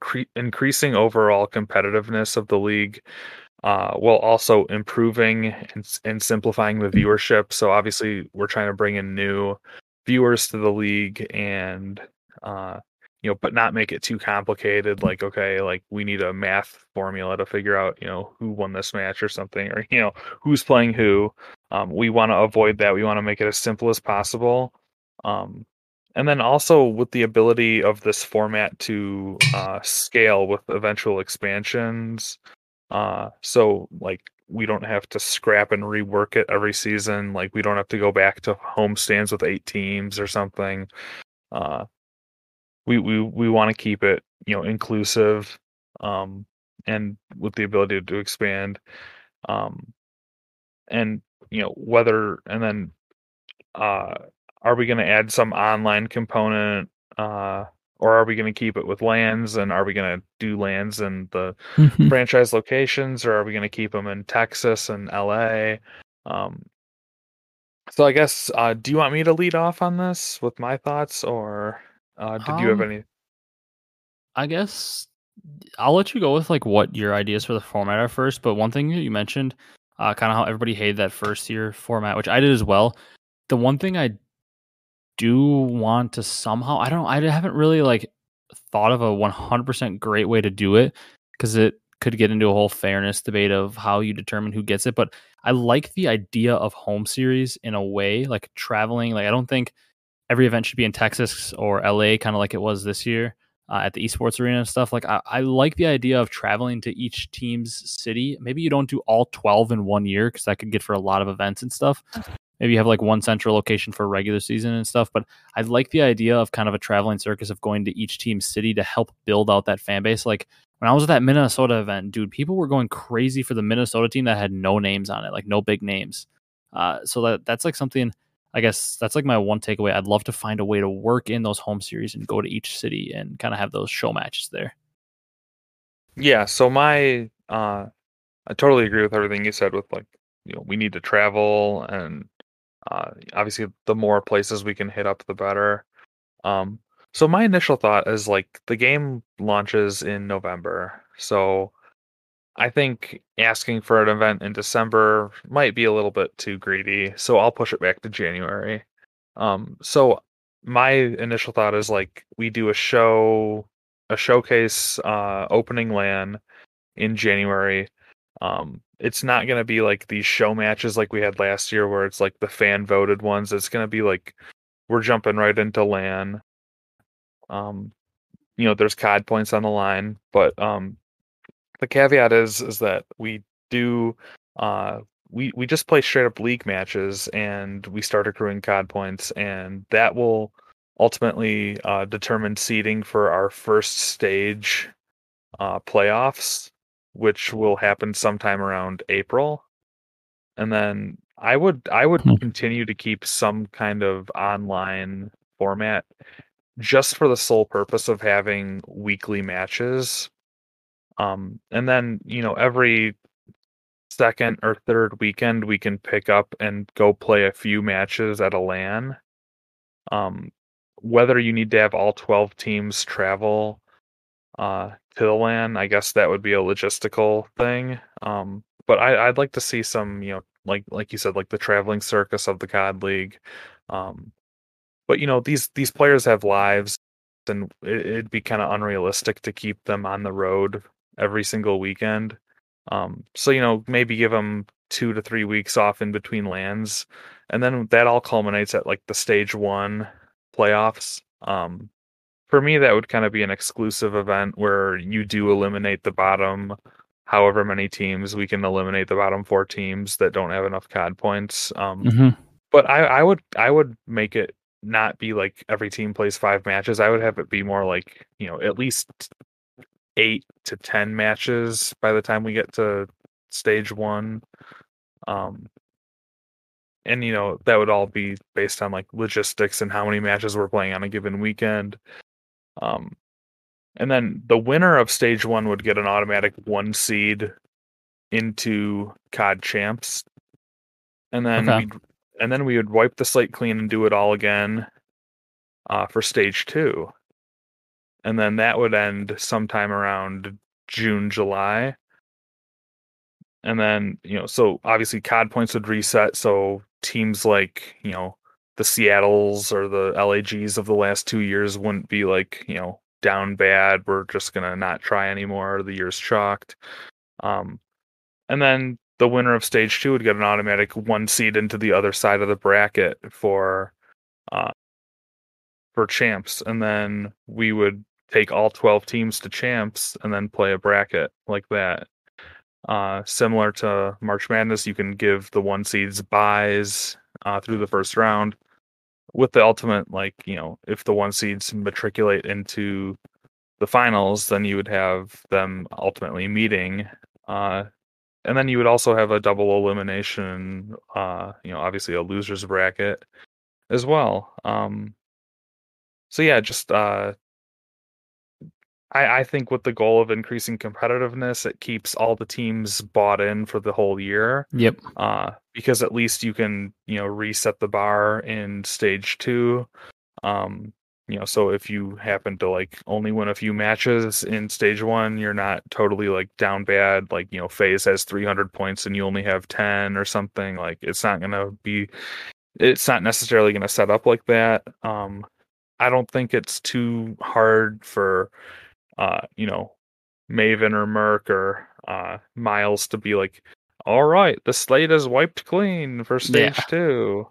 cre- increasing overall competitiveness of the league uh, while also improving and, and, simplifying the viewership. So obviously, we're trying to bring in new viewers to the league and uh, you know, but not make it too complicated. Like, okay, like we need a math formula to figure out, you know, who won this match or something, or you know, who's playing who. Um, we want to avoid that. We want to make it as simple as possible. Um, and then also with the ability of this format to uh, scale with eventual expansions. Uh, so like we don't have to scrap and rework it every season. Like we don't have to go back to home stands with eight teams or something. Uh, we we we want to keep it you know inclusive um, and with the ability to expand. Um, and you know whether and then uh are we going to add some online component uh, or are we going to keep it with LANs and are we going to do LANs in the mm-hmm. franchise locations or are we going to keep them in texas and la um, so i guess uh, do you want me to lead off on this with my thoughts or uh, did um, you have um, any? I guess i'll let you go with like what your ideas for the format are first but one thing you mentioned uh, kind of how everybody hated that first year format which i did as well the one thing i do want to somehow I don't I haven't really like thought of a 100% great way to do it because it could get into a whole fairness debate of how you determine who gets it but I like the idea of home series in a way like traveling like I don't think every event should be in Texas or LA kind of like it was this year uh, at the esports arena and stuff like I, I like the idea of traveling to each team's city maybe you don't do all 12 in one year because that could get for a lot of events and stuff maybe you have like one central location for regular season and stuff. But I like the idea of kind of a traveling circus of going to each team's city to help build out that fan base. Like when I was at that Minnesota event, dude, people were going crazy for the Minnesota team that had no names on it, like no big names. Uh, so that that's like something. I guess that's like my one takeaway. I'd love to find a way to work in those home series and go to each city and kind of have those show matches there. Yeah. So my, uh, I totally agree with everything you said. With like, you know, we need to travel and uh, obviously, the more places we can hit up, the better. Um, so my initial thought is like the game launches in November, so I think asking for an event in December might be a little bit too greedy. So I'll push it back to January. Um, so my initial thought is like we do a show, a showcase uh, opening LAN in January. Um, it's not going to be like these show matches like we had last year where it's like the fan voted ones. It's going to be like we're jumping right into LAN. Um, you know, there's COD points on the line, but um, the caveat is is that we do uh, we we just play straight up league matches and we start accruing COD points, and that will ultimately uh, determine seeding for our first stage uh, playoffs, which will happen sometime around April. And then I would I would Hmm. continue to keep some kind of online format just for the sole purpose of having weekly matches. Um, and then you know every second or third weekend we can pick up and go play a few matches at a LAN. Um, whether you need to have all 12 teams travel uh, to the LAN, I guess that would be a logistical thing. Um, but I, I'd like to see some, you know, like like you said, like the traveling circus of the COD League. Um, but you know, these these players have lives, and it, it'd be kind of unrealistic to keep them on the road every single weekend. Um, so you know, maybe give them two to three weeks off in between LANs, and then that all culminates at like the stage one playoffs. Um, for me, that would kind of be an exclusive event where you do eliminate the bottom, however many teams. We can eliminate the bottom four teams that don't have enough COD points. Um, Mhm. but I, I would I would make it not be like every team plays five matches. I would have it be more like you know at least eight to ten matches by the time we get to stage one. Um, and you know that would all be based on like logistics and how many matches we're playing on a given weekend. Um, and then the winner of stage one would get an automatic one seed into COD champs, and then Okay. we'd and then we would wipe the slate clean and do it all again uh, for stage two, and then that would end sometime around June, July. And then, you know, so obviously COD points would reset. So teams like, you know, the Seattles or the LAGs of the last two years wouldn't be like, you know, down bad. We're just going to not try anymore. The year's chalked. Um, and then the winner of stage two would get an automatic one seed into the other side of the bracket for, uh, for champs. And then we would take all 12 teams to champs and then play a bracket like that. Uh, similar to March Madness, you can give the one seeds buys uh, through the first round. With the ultimate, like you know, if the one seeds matriculate into the finals, then you would have them ultimately meeting. Uh, and then you would also have a double elimination. Uh, you know, obviously a losers bracket as well. Um, so yeah, just uh, I, I think with the goal of increasing competitiveness, it keeps all the teams bought in for the whole year. Yep. Uh, because at least you can, you know, reset the bar in stage two. Um, you know, so if you happen to like only win a few matches in stage one, you're not totally like down bad. Like, you know, FaZe has 300 points and you only have 10 or something. Like, it's not going to be, it's not necessarily going to set up like that. Um, I don't think it's too hard for, uh, you know, Maven or MerK or uh, Miles to be like, all right, the slate is wiped clean for stage Yeah. two.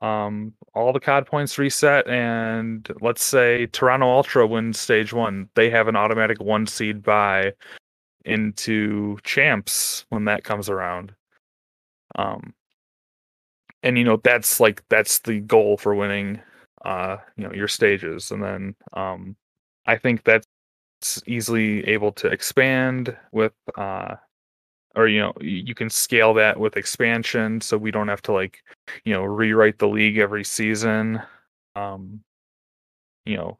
Um, all the COD points reset, and let's say Toronto Ultra wins stage one. They have an automatic one seed buy into champs when that comes around. Um, and you know that's like that's the goal for winning, uh, you know, your stages, and then um, I think that's easily able to expand with uh or you know you can scale that with expansion so we don't have to like you know rewrite the league every season um you know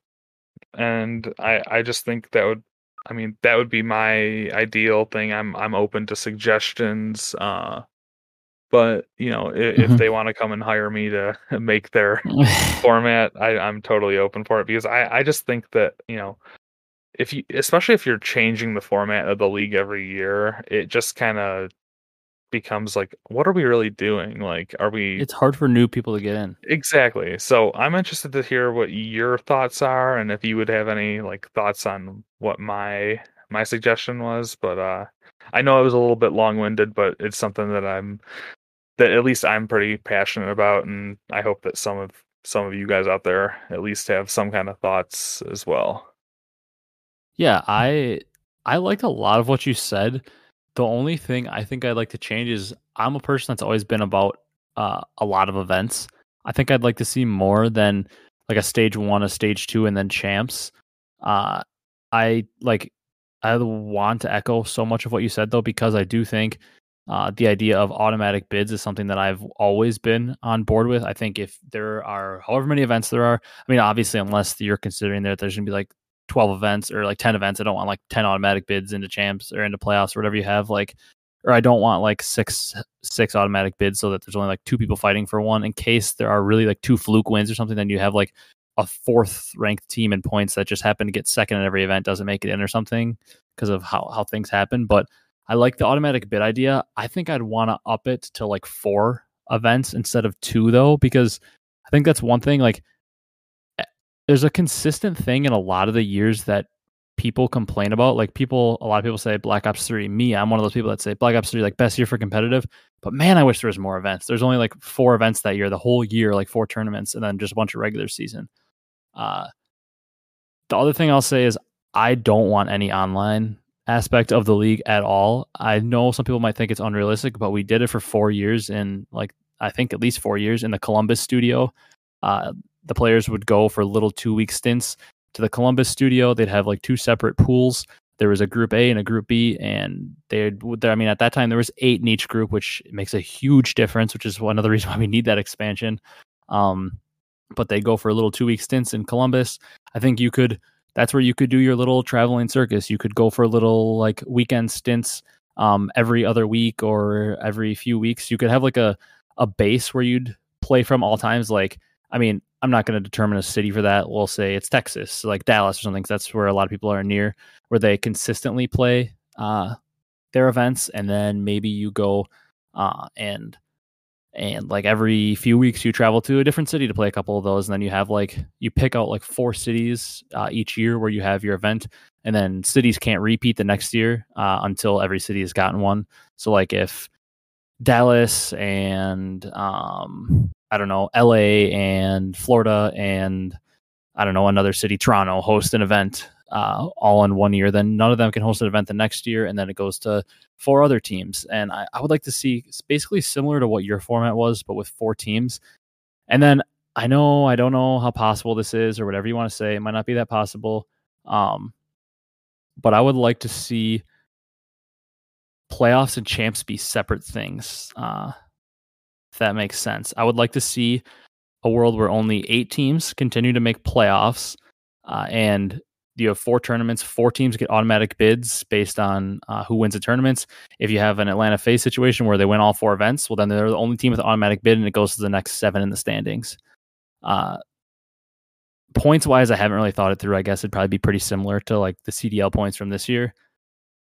and i i just think that would i mean that would be my ideal thing i'm i'm open to suggestions uh but you know if, if Mhm. they want to come and hire me to make their format I, i'm totally open for it because i i just think that you know if you especially if you're changing the format of the league every year it just kind of becomes like what are we really doing like are we it's hard for new people to get in. exactly so i'm interested to hear what your thoughts are and if you would have any like thoughts on what my my suggestion was but uh i know it was a little bit long-winded but it's something that i'm that at least i'm pretty passionate about and i hope that some of some of you guys out there at least have some kind of thoughts as well Yeah, I I liked a lot of what you said. the only thing I think I'd like to change is I'm a person that's always been about uh, a lot of events. I think I'd like to see more than like a stage one, a stage two, and then champs. Uh, I like I want to echo so much of what you said though, because I do think uh, the idea of automatic bids is something that I've always been on board with. I think if there are however many events there are, I mean, obviously, unless you're considering that there's going to be like 12 events or like 10 events, I don't want like 10 automatic bids into champs or into playoffs or whatever you have. Like, or I don't want like six six automatic bids so that there's only like two people fighting for one in case there are really like two fluke wins or something. Then you have like a fourth ranked team in points that just happen to get second in every event doesn't make it in or something because of how how things happen. But I like the automatic bid idea. I think I'd want to up it to like four events instead of two though because I think that's one thing like there's a consistent thing in a lot of the years that people complain about. Like people, a lot of people say Black Ops 3. Me, I'm one of those people that say Black Ops 3, like best year for competitive. But man, I wish there was more events. There's only like four events that year, the whole year, like four tournaments, and then just a bunch of regular season. Uh, the other thing I'll say is I don't want any online aspect of the league at all. I know some people might think it's unrealistic, but we did it for four years in like I think at least four years in the Columbus studio. Uh, the players would go for little two week stints to the Columbus studio. They'd have like two separate pools. There was a group A and a group B, and they'd. I mean, at that time there was eight in each group, which makes a huge difference. Which is the reasons why we need that expansion. Um, but they go for a little two week stints in Columbus. I think you could. That's where you could do your little traveling circus. You could go for a little like weekend stints um, every other week or every few weeks. You could have like a a base where you'd play from all times. Like, I mean, I'm not going to determine a city for that. We'll say it's Texas, like Dallas or something. that's where a lot of people are near, where they consistently play uh, their events, and then maybe you go uh, and and like every few weeks you travel to a different city to play a couple of those, and then you have like you pick out like four cities uh, each year where you have your event, and then cities can't repeat the next year uh, until every city has gotten one. So like if Dallas and um, I don't know, LA and Florida and I don't know, another city, Toronto, host an event uh, all in one year, then none of them can host an event the next year. And then it goes to four other teams. And I, I would like to see it's basically similar to what your format was, but with four teams. And then I know, I don't know how possible this is or whatever you want to say. It might not be that possible. Um, but I would like to see playoffs and champs be separate things. Uh, if that makes sense. I would like to see a world where only eight teams continue to make playoffs, uh, and you have four tournaments. Four teams get automatic bids based on uh, who wins the tournaments. If you have an Atlanta FaZe situation where they win all four events, well, then they're the only team with automatic bid, and it goes to the next seven in the standings. Uh, points wise, I haven't really thought it through. I guess it'd probably be pretty similar to like the CDL points from this year.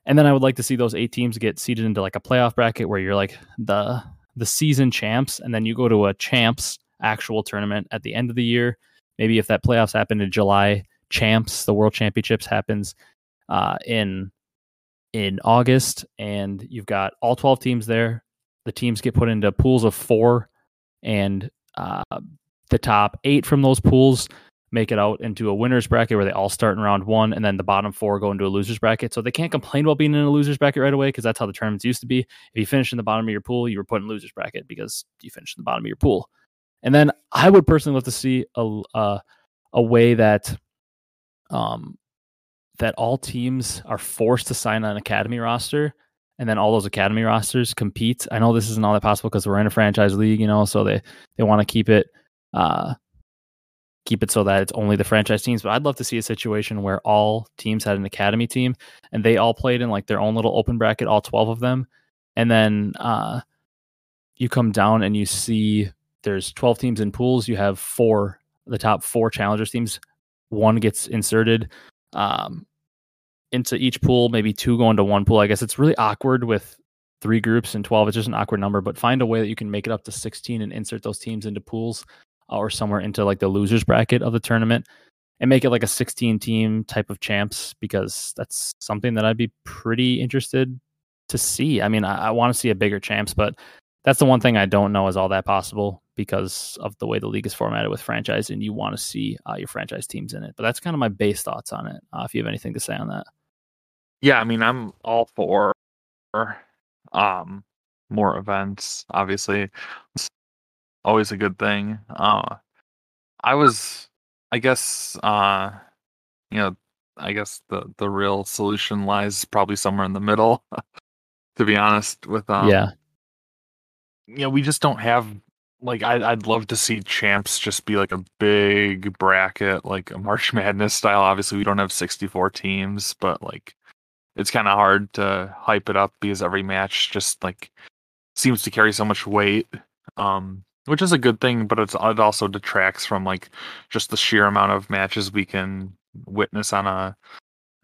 And then I would like to see those eight teams get seeded into like a playoff bracket where you're like the the season champs, and then you go to a champs actual tournament at the end of the year. Maybe if that playoffs happen in July, champs, the world championships happens uh, in in August, and you've got all twelve teams there. The teams get put into pools of four, and uh, the top eight from those pools make it out into a winners bracket where they all start in round one, and then the bottom four go into a losers bracket. So they can't complain about being in a losers bracket right away because that's how the tournaments used to be. If you finish in the bottom of your pool, you were put in losers bracket because you finished in the bottom of your pool. And then I would personally love to see a uh, a way that um that all teams are forced to sign an academy roster and then all those academy rosters compete. I know this isn't all that possible because we're in a franchise league, you know, so they they want to keep it uh keep it so that it's only the franchise teams. But I'd love to see a situation where all teams had an academy team and they all played in like their own little open bracket, all 12 of them. And then uh, you come down and you see there's 12 teams in pools. You have four, the top four challengers teams. One gets inserted um, into each pool, maybe two go into one pool. I guess it's really awkward with three groups and 12. It's just an awkward number, but find a way that you can make it up to 16 and insert those teams into pools or somewhere into like the losers bracket of the tournament and make it like a 16 team type of champs because that's something that I'd be pretty interested to see. I mean, I, I want to see a bigger champs, but that's the one thing I don't know is all that possible because of the way the league is formatted with franchise and you want to see uh, your franchise teams in it. But that's kind of my base thoughts on it. Uh, if you have anything to say on that. Yeah, I mean, I'm all for um, more events. Obviously, always a good thing. Uh, I was, I guess, uh, you know, I guess the the real solution lies probably somewhere in the middle. to be honest, with um, yeah, you know, we just don't have like I, I'd love to see champs just be like a big bracket, like a March Madness style. Obviously, we don't have 64 teams, but like it's kind of hard to hype it up because every match just like seems to carry so much weight. Um, which is a good thing, but it's it also detracts from like just the sheer amount of matches we can witness on a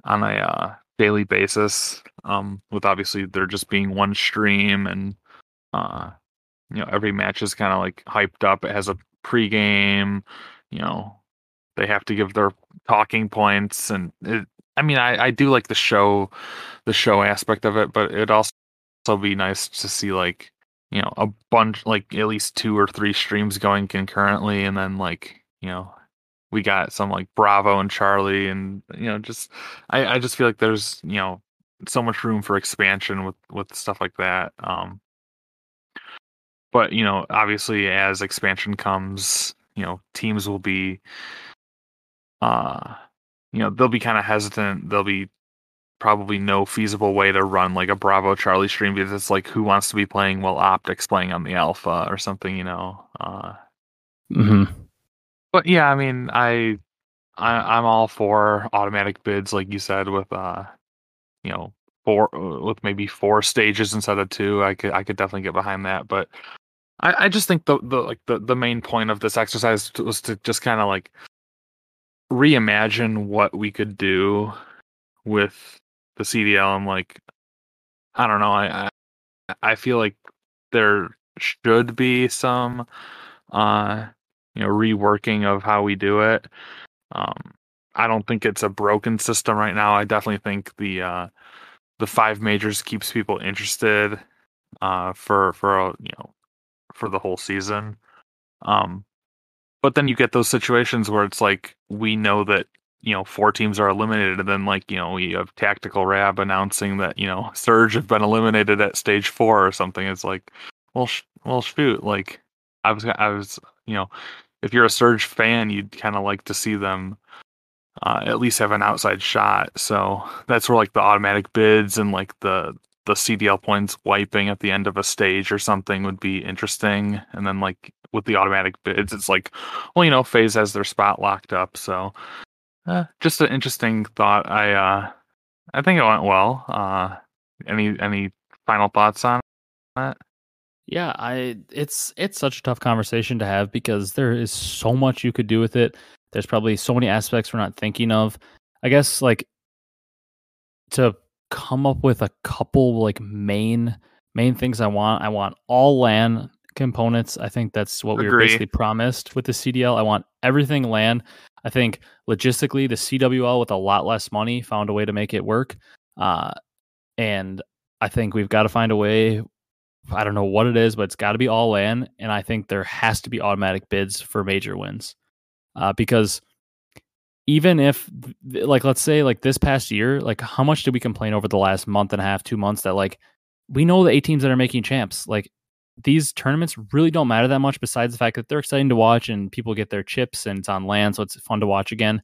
on a uh, daily basis. Um, with obviously there just being one stream and uh, you know every match is kind of like hyped up. It has a pregame. You know they have to give their talking points, and it, I mean I I do like the show the show aspect of it, but it also be nice to see like you know a bunch like at least two or three streams going concurrently and then like you know we got some like bravo and charlie and you know just i i just feel like there's you know so much room for expansion with with stuff like that um. But you know obviously as expansion comes you know teams will be uh you know they'll be kind of hesitant they'll be probably no feasible way to run like a Bravo Charlie stream because it's like who wants to be playing while Optic's playing on the Alpha or something, you know. Uh, mm-hmm. But yeah, I mean, I, I I'm all for automatic bids, like you said, with uh, you know, four uh, with maybe four stages instead of two. I could I could definitely get behind that, but. I, I just think the, the like the, the main point of this exercise was to just kind of like reimagine what we could do with the CDL, I'm like, I don't know. I I, I feel like there should be some, uh, you know, reworking of how we do it. Um, I don't think it's a broken system right now. I definitely think the uh, the five majors keeps people interested uh, for for a, you know for the whole season. Um, but then you get those situations where it's like we know that you know four teams are eliminated and then like you know you have tactical rab announcing that you know surge have been eliminated at stage four or something. It's like well sh- well shoot like i was i was you know if you're a surge fan you'd kind of like to see them uh, at least have an outside shot. So that's where like the automatic bids and like the the cdl points wiping at the end of a stage or something would be interesting. And then like with the automatic bids it's like well you know FaZe has their spot locked up. So uh, just an interesting thought. I uh, I think it went well. Uh, any any final thoughts on that? Yeah, I it's it's such a tough conversation to have because there is so much you could do with it. There's probably so many aspects we're not thinking of. I guess like to come up with a couple like main main things I want. I want all LAN components. I think that's what Agree. we were basically promised with the CDL. I want everything LAN. I think logistically, the CWL with a lot less money found a way to make it work. Uh, and I think we've got to find a way. I don't know what it is, but it's got to be all LAN. And I think there has to be automatic bids for major wins. Uh, because even if, like, let's say, like this past year, like, how much did we complain over the last month and a half, two months that, like, we know the eight teams that are making champs. Like, these tournaments really don't matter that much besides the fact that they're exciting to watch and people get their chips and it's on LAN so it's fun to watch again.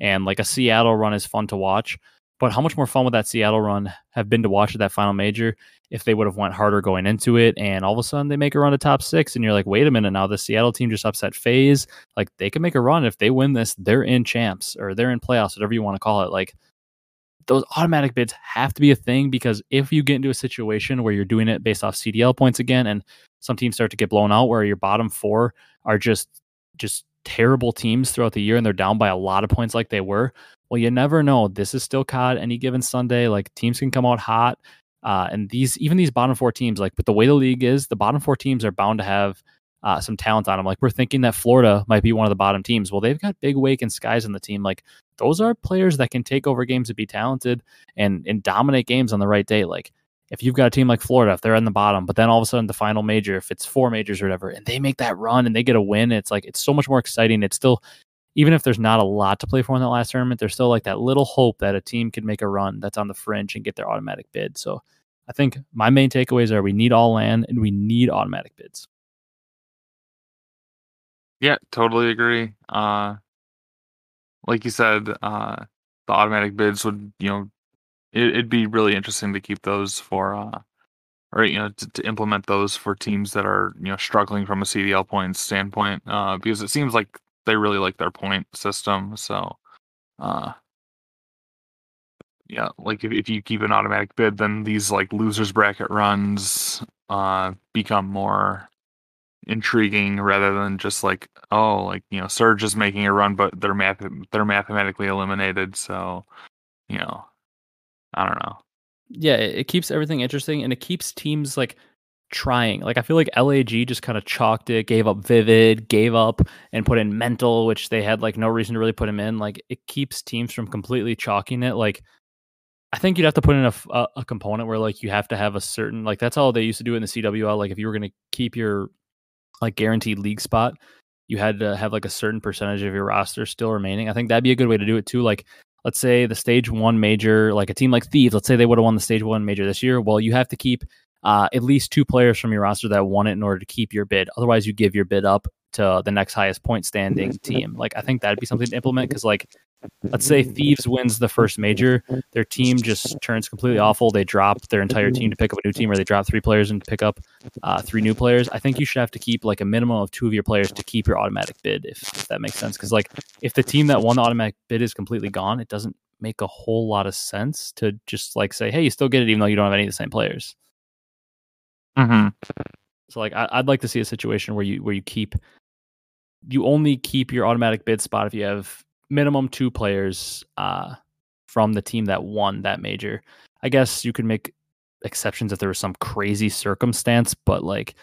And like a Seattle run is fun to watch. But how much more fun would that Seattle run have been to watch at that final major if they would have went harder going into it and all of a sudden they make a run to top six and you're like, wait a minute now, the Seattle team just upset FaZe. Like they can make a run if they win this, they're in champs or they're in playoffs, whatever you want to call it. Like those automatic bids have to be a thing because if you get into a situation where you're doing it based off CDL points again, and some teams start to get blown out, where your bottom four are just just terrible teams throughout the year and they're down by a lot of points like they were. Well, you never know. This is still COD any given Sunday. Like teams can come out hot. Uh, and these even these bottom four teams, like but the way the league is, the bottom four teams are bound to have uh, some talent on them. Like we're thinking that Florida might be one of the bottom teams. Well, they've got Big Wake and Skyz in the team. Like those are players that can take over games and be talented and and dominate games on the right day. Like if you've got a team like Florida, if they're in the bottom, but then all of a sudden the final major, if it's four majors or whatever, and they make that run and they get a win, it's like it's so much more exciting. It's still even if there's not a lot to play for in that last tournament, there's still like that little hope that a team can make a run that's on the fringe and get their automatic bid. So I think my main takeaways are we need all LAN and we need automatic bids. Yeah, totally agree. Uh, like you said, uh, the automatic bids would, you know, it, would be really interesting to keep those for, uh, or you know, to, to, implement those for teams that are you know struggling from a CDL point standpoint, uh, because it seems like they really like their point system. So, uh, yeah, like if, if you keep an automatic bid, then these like losers bracket runs uh become more intriguing rather than just like oh like you know Surge is making a run but they're math they're mathematically eliminated so you know I don't know. Yeah it, keeps everything interesting and it keeps teams like trying. Like I feel like LAG just kind of chalked it gave up Vivid gave up and put in Mental which they had like no reason to really put him in. Like it keeps teams from completely chalking it. Like I think you'd have to put in a, a, a, component where like you have to have a certain like that's all they used to do in the CWL. Like if you were going to keep your like guaranteed league spot, you had to have like a certain percentage of your roster still remaining. I think that'd be a good way to do it too. Like, let's say the stage one major, like a team like Thieves, let's say they would have won the stage one major this year. Well, you have to keep uh, at least two players from your roster that won it in order to keep your bid. Otherwise, you give your bid up to the next highest point standing team. Like, I think that'd be something to implement because, like, let's say Thieves wins the first major, their team just turns completely awful. They drop their entire team to pick up a new team, or they drop three players and pick up uh, three new players. I think you should have to keep like a minimum of two of your players to keep your automatic bid, if, if that makes sense. Because like if the team that won the automatic bid is completely gone, it doesn't make a whole lot of sense to just like say, hey, you still get it even though you don't have any of the same players. Mm-hmm. So like I, I'd like to see a situation where you where you keep you only keep your automatic bid spot if you have minimum two players uh, from the team that won that major. I guess you could make exceptions if there was some crazy circumstance, but like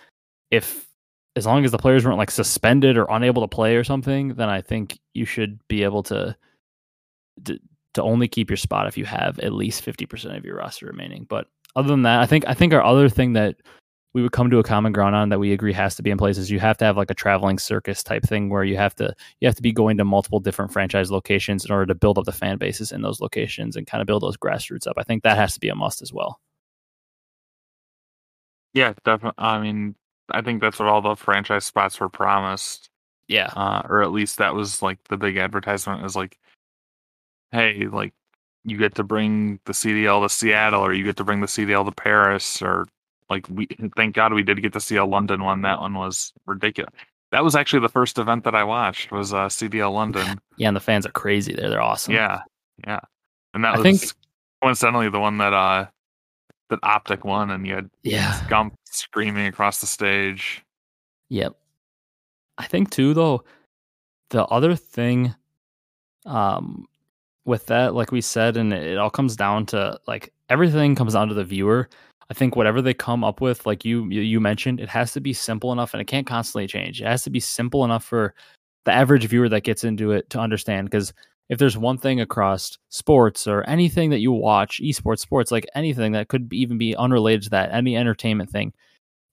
if as long as the players weren't like suspended or unable to play or something, then I think you should be able to to, to only keep your spot if you have at least 50% of your roster remaining. But other than that, I think I think our other thing that we would come to a common ground on that we agree has to be in place is you have to have like a traveling circus type thing where you have to you have to be going to multiple different franchise locations in order to build up the fan bases in those locations and kind of build those grassroots up. I think that has to be a must as well. Yeah, definitely. I mean, I think that's what all the franchise spots were promised. Yeah, uh, or at least that was like the big advertisement is like, hey, like you get to bring the CDL to Seattle, or you get to bring the CDL to Paris, or like we thank God we did get to see a London one. That one was ridiculous. That was actually the first event that I watched was uh, CDL London. Yeah, and the fans are crazy there. They're awesome. Yeah, yeah. And that I was think, coincidentally the one that uh that OpTic won, and you had yeah Scump screaming across the stage. Yep. I think too though, the other thing, um, with that, like we said, and it all comes down to like everything comes down to the viewer. I think whatever they come up with, like you you mentioned, it has to be simple enough, and it can't constantly change. It has to be simple enough for the average viewer that gets into it to understand. Because if there's one thing across sports or anything that you watch, esports, sports, like anything that could even be unrelated to that, any entertainment thing,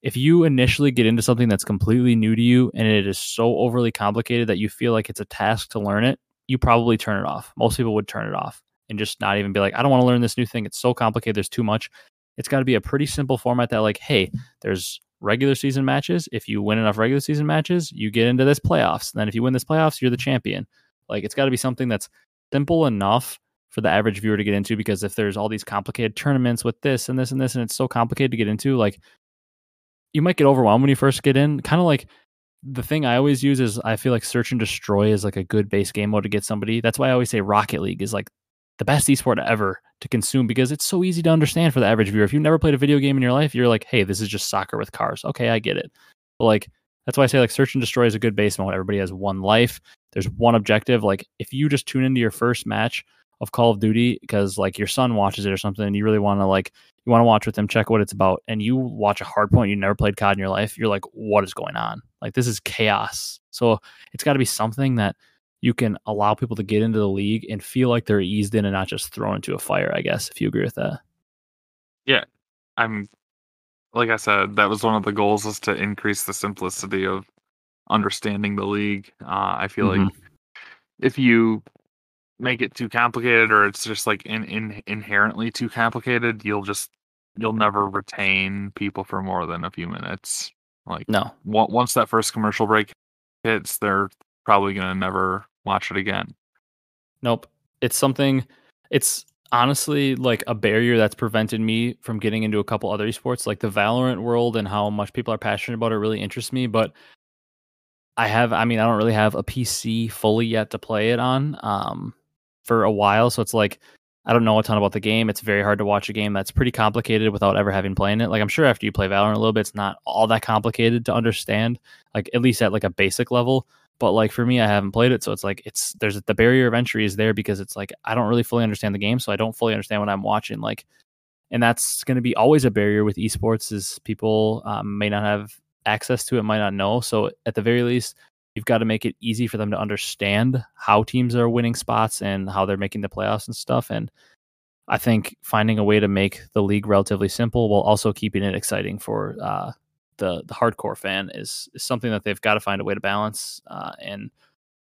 if you initially get into something that's completely new to you and it is so overly complicated that you feel like it's a task to learn it, you probably turn it off. Most people would turn it off and just not even be like, I don't want to learn this new thing. It's so complicated. There's too much it's got to be a pretty simple format that like hey there's regular season matches. If you win enough regular season matches you get into this playoffs. And then if you win this playoffs you're the champion. Like it's got to be something that's simple enough for the average viewer to get into because if there's all these complicated tournaments with this and this and this and it's so complicated to get into like you might get overwhelmed when you first get in. Kind of like the thing I always use is I feel like search and destroy is like a good base game mode to get somebody. That's why I always say Rocket League is like the best esport ever to consume because it's so easy to understand for the average viewer. If you've never played a video game in your life, you're like, hey, this is just soccer with cars. Okay, I get it. But like that's why I say like search and destroy is a good base mode. Everybody has one life. There's one objective. Like if you just tune into your first match of Call of Duty because like your son watches it or something and you really want to like you want to watch with them, check what it's about, and you watch a hard point, you never played COD in your life, you're like, what is going on? Like this is chaos. So it's got to be something that you can allow people to get into the league and feel like they're eased in and not just thrown into a fire, I guess, if you agree with that. Yeah. I'm like I said, that was one of the goals is to increase the simplicity of understanding the league. Uh, I feel mm-hmm. like if you make it too complicated or it's just like in, in inherently too complicated, you'll just you'll never retain people for more than a few minutes. Like No. once that first commercial break hits, they're probably gonna never watch it again. Nope. It's something it's honestly like a barrier that's prevented me from getting into a couple other esports like the Valorant world and how much people are passionate about it really interests me, but I have I mean I don't really have a PC fully yet to play it on um for a while, so it's like I don't know a ton about the game. It's very hard to watch a game that's pretty complicated without ever having played it. Like I'm sure after you play Valorant a little bit, it's not all that complicated to understand, like at least at like a basic level. But like for me, I haven't played it, so it's like it's there's the barrier of entry is there because it's like I don't really fully understand the game, so I don't fully understand what I'm watching. Like, and that's going to be always a barrier with esports is people um, may not have access to it, might not know. So at the very least, you've got to make it easy for them to understand how teams are winning spots and how they're making the playoffs and stuff. And I think finding a way to make the league relatively simple while also keeping it exciting for uh, the the hardcore fan is, is something that they've got to find a way to balance. Uh, and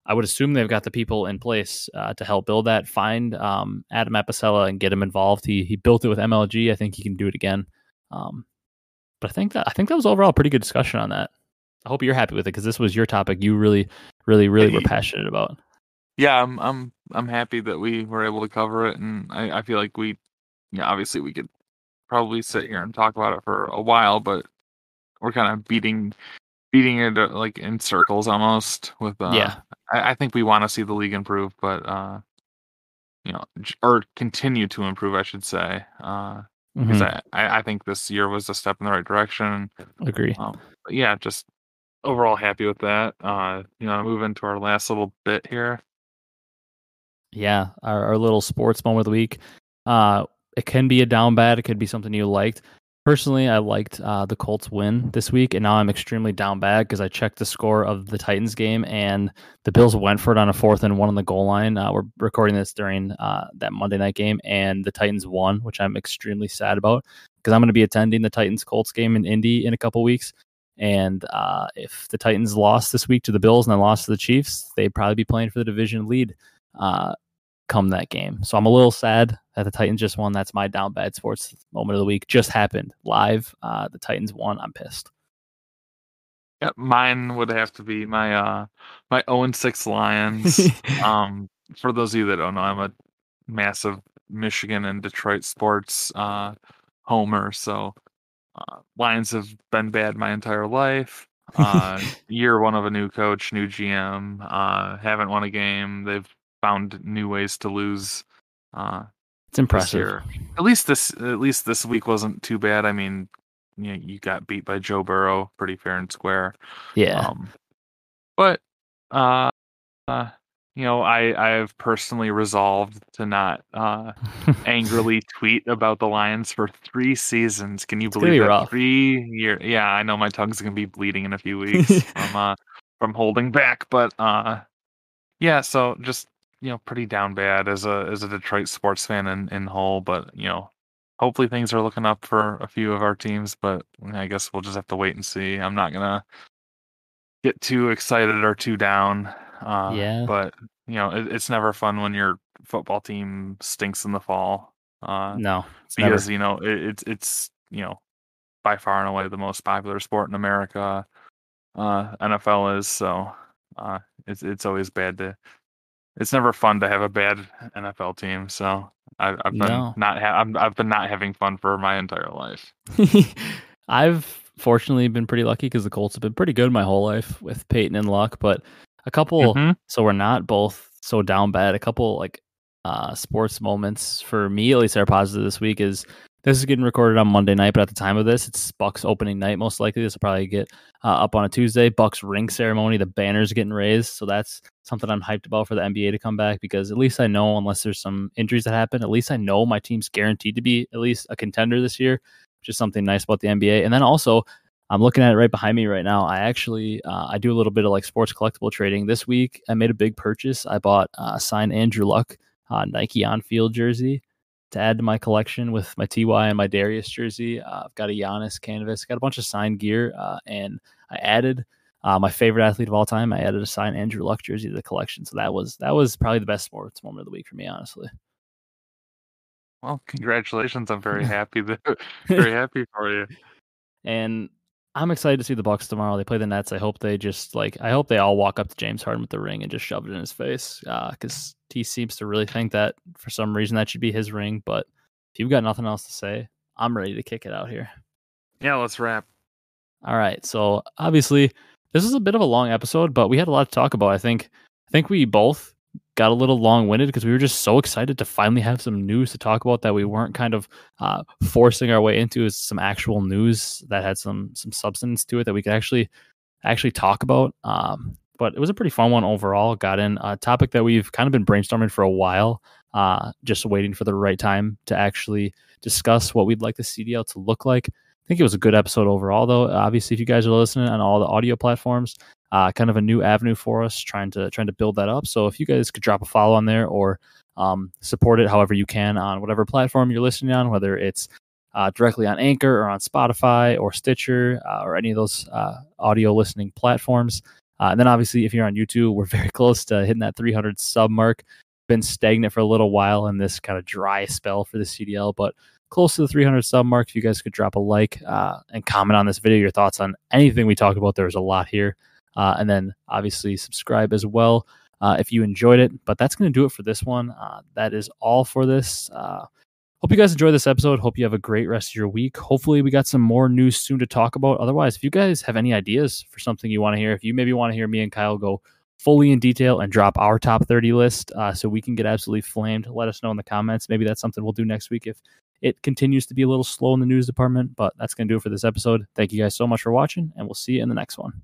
I would assume they've got the people in place uh, to help build that. Find um, Adam Apicella and get him involved. He he built it with MLG. I think he can do it again. Um, but I think that I think that was overall a pretty good discussion on that. I hope you're happy with it because this was your topic. You really, really, really were passionate about. Yeah, I'm I'm I'm happy that we were able to cover it, and I, I feel like we, yeah, you know, obviously we could probably sit here and talk about it for a while, but we're kind of beating beating it uh, like in circles almost. With uh, Yeah. I, I think we want to see the league improve, but uh, you know, or continue to improve, I should say. Uh, because Mhm. I, I I think this year was a step in the right direction. Agree. Um, yeah, just overall happy with that. Uh, you know, move into our last little bit here. Yeah, our, our little sports moment of the week. Uh, it can be a down bad. It could be something you liked. Personally, I liked uh, the Colts win this week, and now I'm extremely down bad because I checked the score of the Titans game, and the Bills went for it on a fourth and one on the goal line. Uh, we're recording this during uh, that Monday night game, and the Titans won, which I'm extremely sad about because I'm going to be attending the Titans Colts game in Indy in a couple weeks. And uh, if the Titans lost this week to the Bills and then lost to the Chiefs, they'd probably be playing for the division lead uh, come that game. So I'm a little sad that the Titans just won. That's my down bad sports moment of the week. Just happened live. Uh, the Titans won. I'm pissed. Yeah, mine would have to be my uh my 0 and 6 Lions. um, for those of you that don't know, I'm a massive Michigan and Detroit sports uh homer. So uh, Lions have been bad my entire life. Uh, year one of a new coach, new GM. Uh, haven't won a game. They've found new ways to lose. Uh, it's impressive. At least this at least this week wasn't too bad. I mean, you know, you got beat by Joe Burrow pretty fair and square. Yeah. Um, but uh, uh, you know, I I have personally resolved to not uh angrily tweet about the Lions for three seasons. Can you gonna believe be that? Three year. Yeah, I know my tongue's gonna be bleeding in a few weeks from uh from holding back, but uh, yeah. So just you know, pretty down bad as a as a Detroit sports fan in in whole, but you know. Hopefully things are looking up for a few of our teams, but I guess we'll just have to wait and see. I'm not gonna get too excited or too down. Uh, Yeah. But you know, it, it's never fun when your football team stinks in the fall. Uh, no, it's never. because you know it, it's it's you know by far and away the most popular sport in America. Uh, NFL is so. Uh, it's it's always bad to. It's never fun to have a bad NFL team. So I, I've been No. not. Ha- I'm, I've been not having fun for my entire life. I've fortunately been pretty lucky because the Colts have been pretty good my whole life with Peyton and Luck, but a couple Mhm. so we're not both so down bad. A couple like uh sports moments for me at least that are positive this week is this is getting recorded on Monday night, but at the time of this, it's Bucks opening night. Most likely, this will probably get uh, up on a Tuesday. Bucks ring ceremony, the banners getting raised, so that's something I'm hyped about for the NBA to come back because at least I know, unless there's some injuries that happen, at least I know my team's guaranteed to be at least a contender this year, which is something nice about the NBA. And then also, I'm looking at it right behind me right now. I actually uh, I do a little bit of like sports collectible trading. This week, I made a big purchase. I bought uh, a signed Andrew Luck uh, Nike on field jersey to add to my collection with my TY and my Darius jersey. Uh, I've got a Giannis canvas, got a bunch of signed gear, uh, and I added uh, my favorite athlete of all time. I added a signed Andrew Luck jersey to the collection. So that was that was probably the best sports moment of the week for me, honestly. Well, congratulations! I'm very happy that very happy for you. And I'm excited to see the Bucks tomorrow. They play the Nets. I hope they just like I hope they all walk up to James Harden with the ring and just shove it in his face because uh, he seems to really think that for some reason that should be his ring. But if you've got nothing else to say, I'm ready to kick it out here. Yeah, let's wrap. All right. So obviously, this is a bit of a long episode, but we had a lot to talk about. I think I think we both got a little long winded because we were just so excited to finally have some news to talk about that we weren't kind of uh, forcing our way into some actual news that had some some substance to it that we could actually actually talk about. Um, but it was a pretty fun one overall. Got in a topic that we've kind of been brainstorming for a while, uh, just waiting for the right time to actually discuss what we'd like the CDL to look like. I think it was a good episode overall, though. Obviously, if you guys are listening on all the audio platforms, uh, kind of a new avenue for us, trying to trying to build that up. So if you guys could drop a follow on there or um, support it however you can on whatever platform you're listening on, whether it's uh, directly on Anchor or on Spotify or Stitcher uh, or any of those uh, audio listening platforms. Uh, and then obviously, if you're on YouTube, we're very close to hitting that 300 sub mark. Been stagnant for a little while in this kind of dry spell for the CDL, but close to the 300 sub mark. If you guys could drop a like uh, and comment on this video, your thoughts on anything we talked about, there's a lot here. Uh, and then obviously subscribe as well uh, if you enjoyed it. But that's going to do it for this one. Uh, that is all for this. Hope you guys enjoy this episode. Hope you have a great rest of your week. Hopefully, we got some more news soon to talk about. Otherwise, if you guys have any ideas for something you want to hear, if you maybe want to hear me and Kyle go fully in detail and drop our top 30 list uh, so we can get absolutely flamed, let us know in the comments. Maybe that's something we'll do next week if it continues to be a little slow in the news department. But that's going to do it for this episode. Thank you guys so much for watching, and we'll see you in the next one.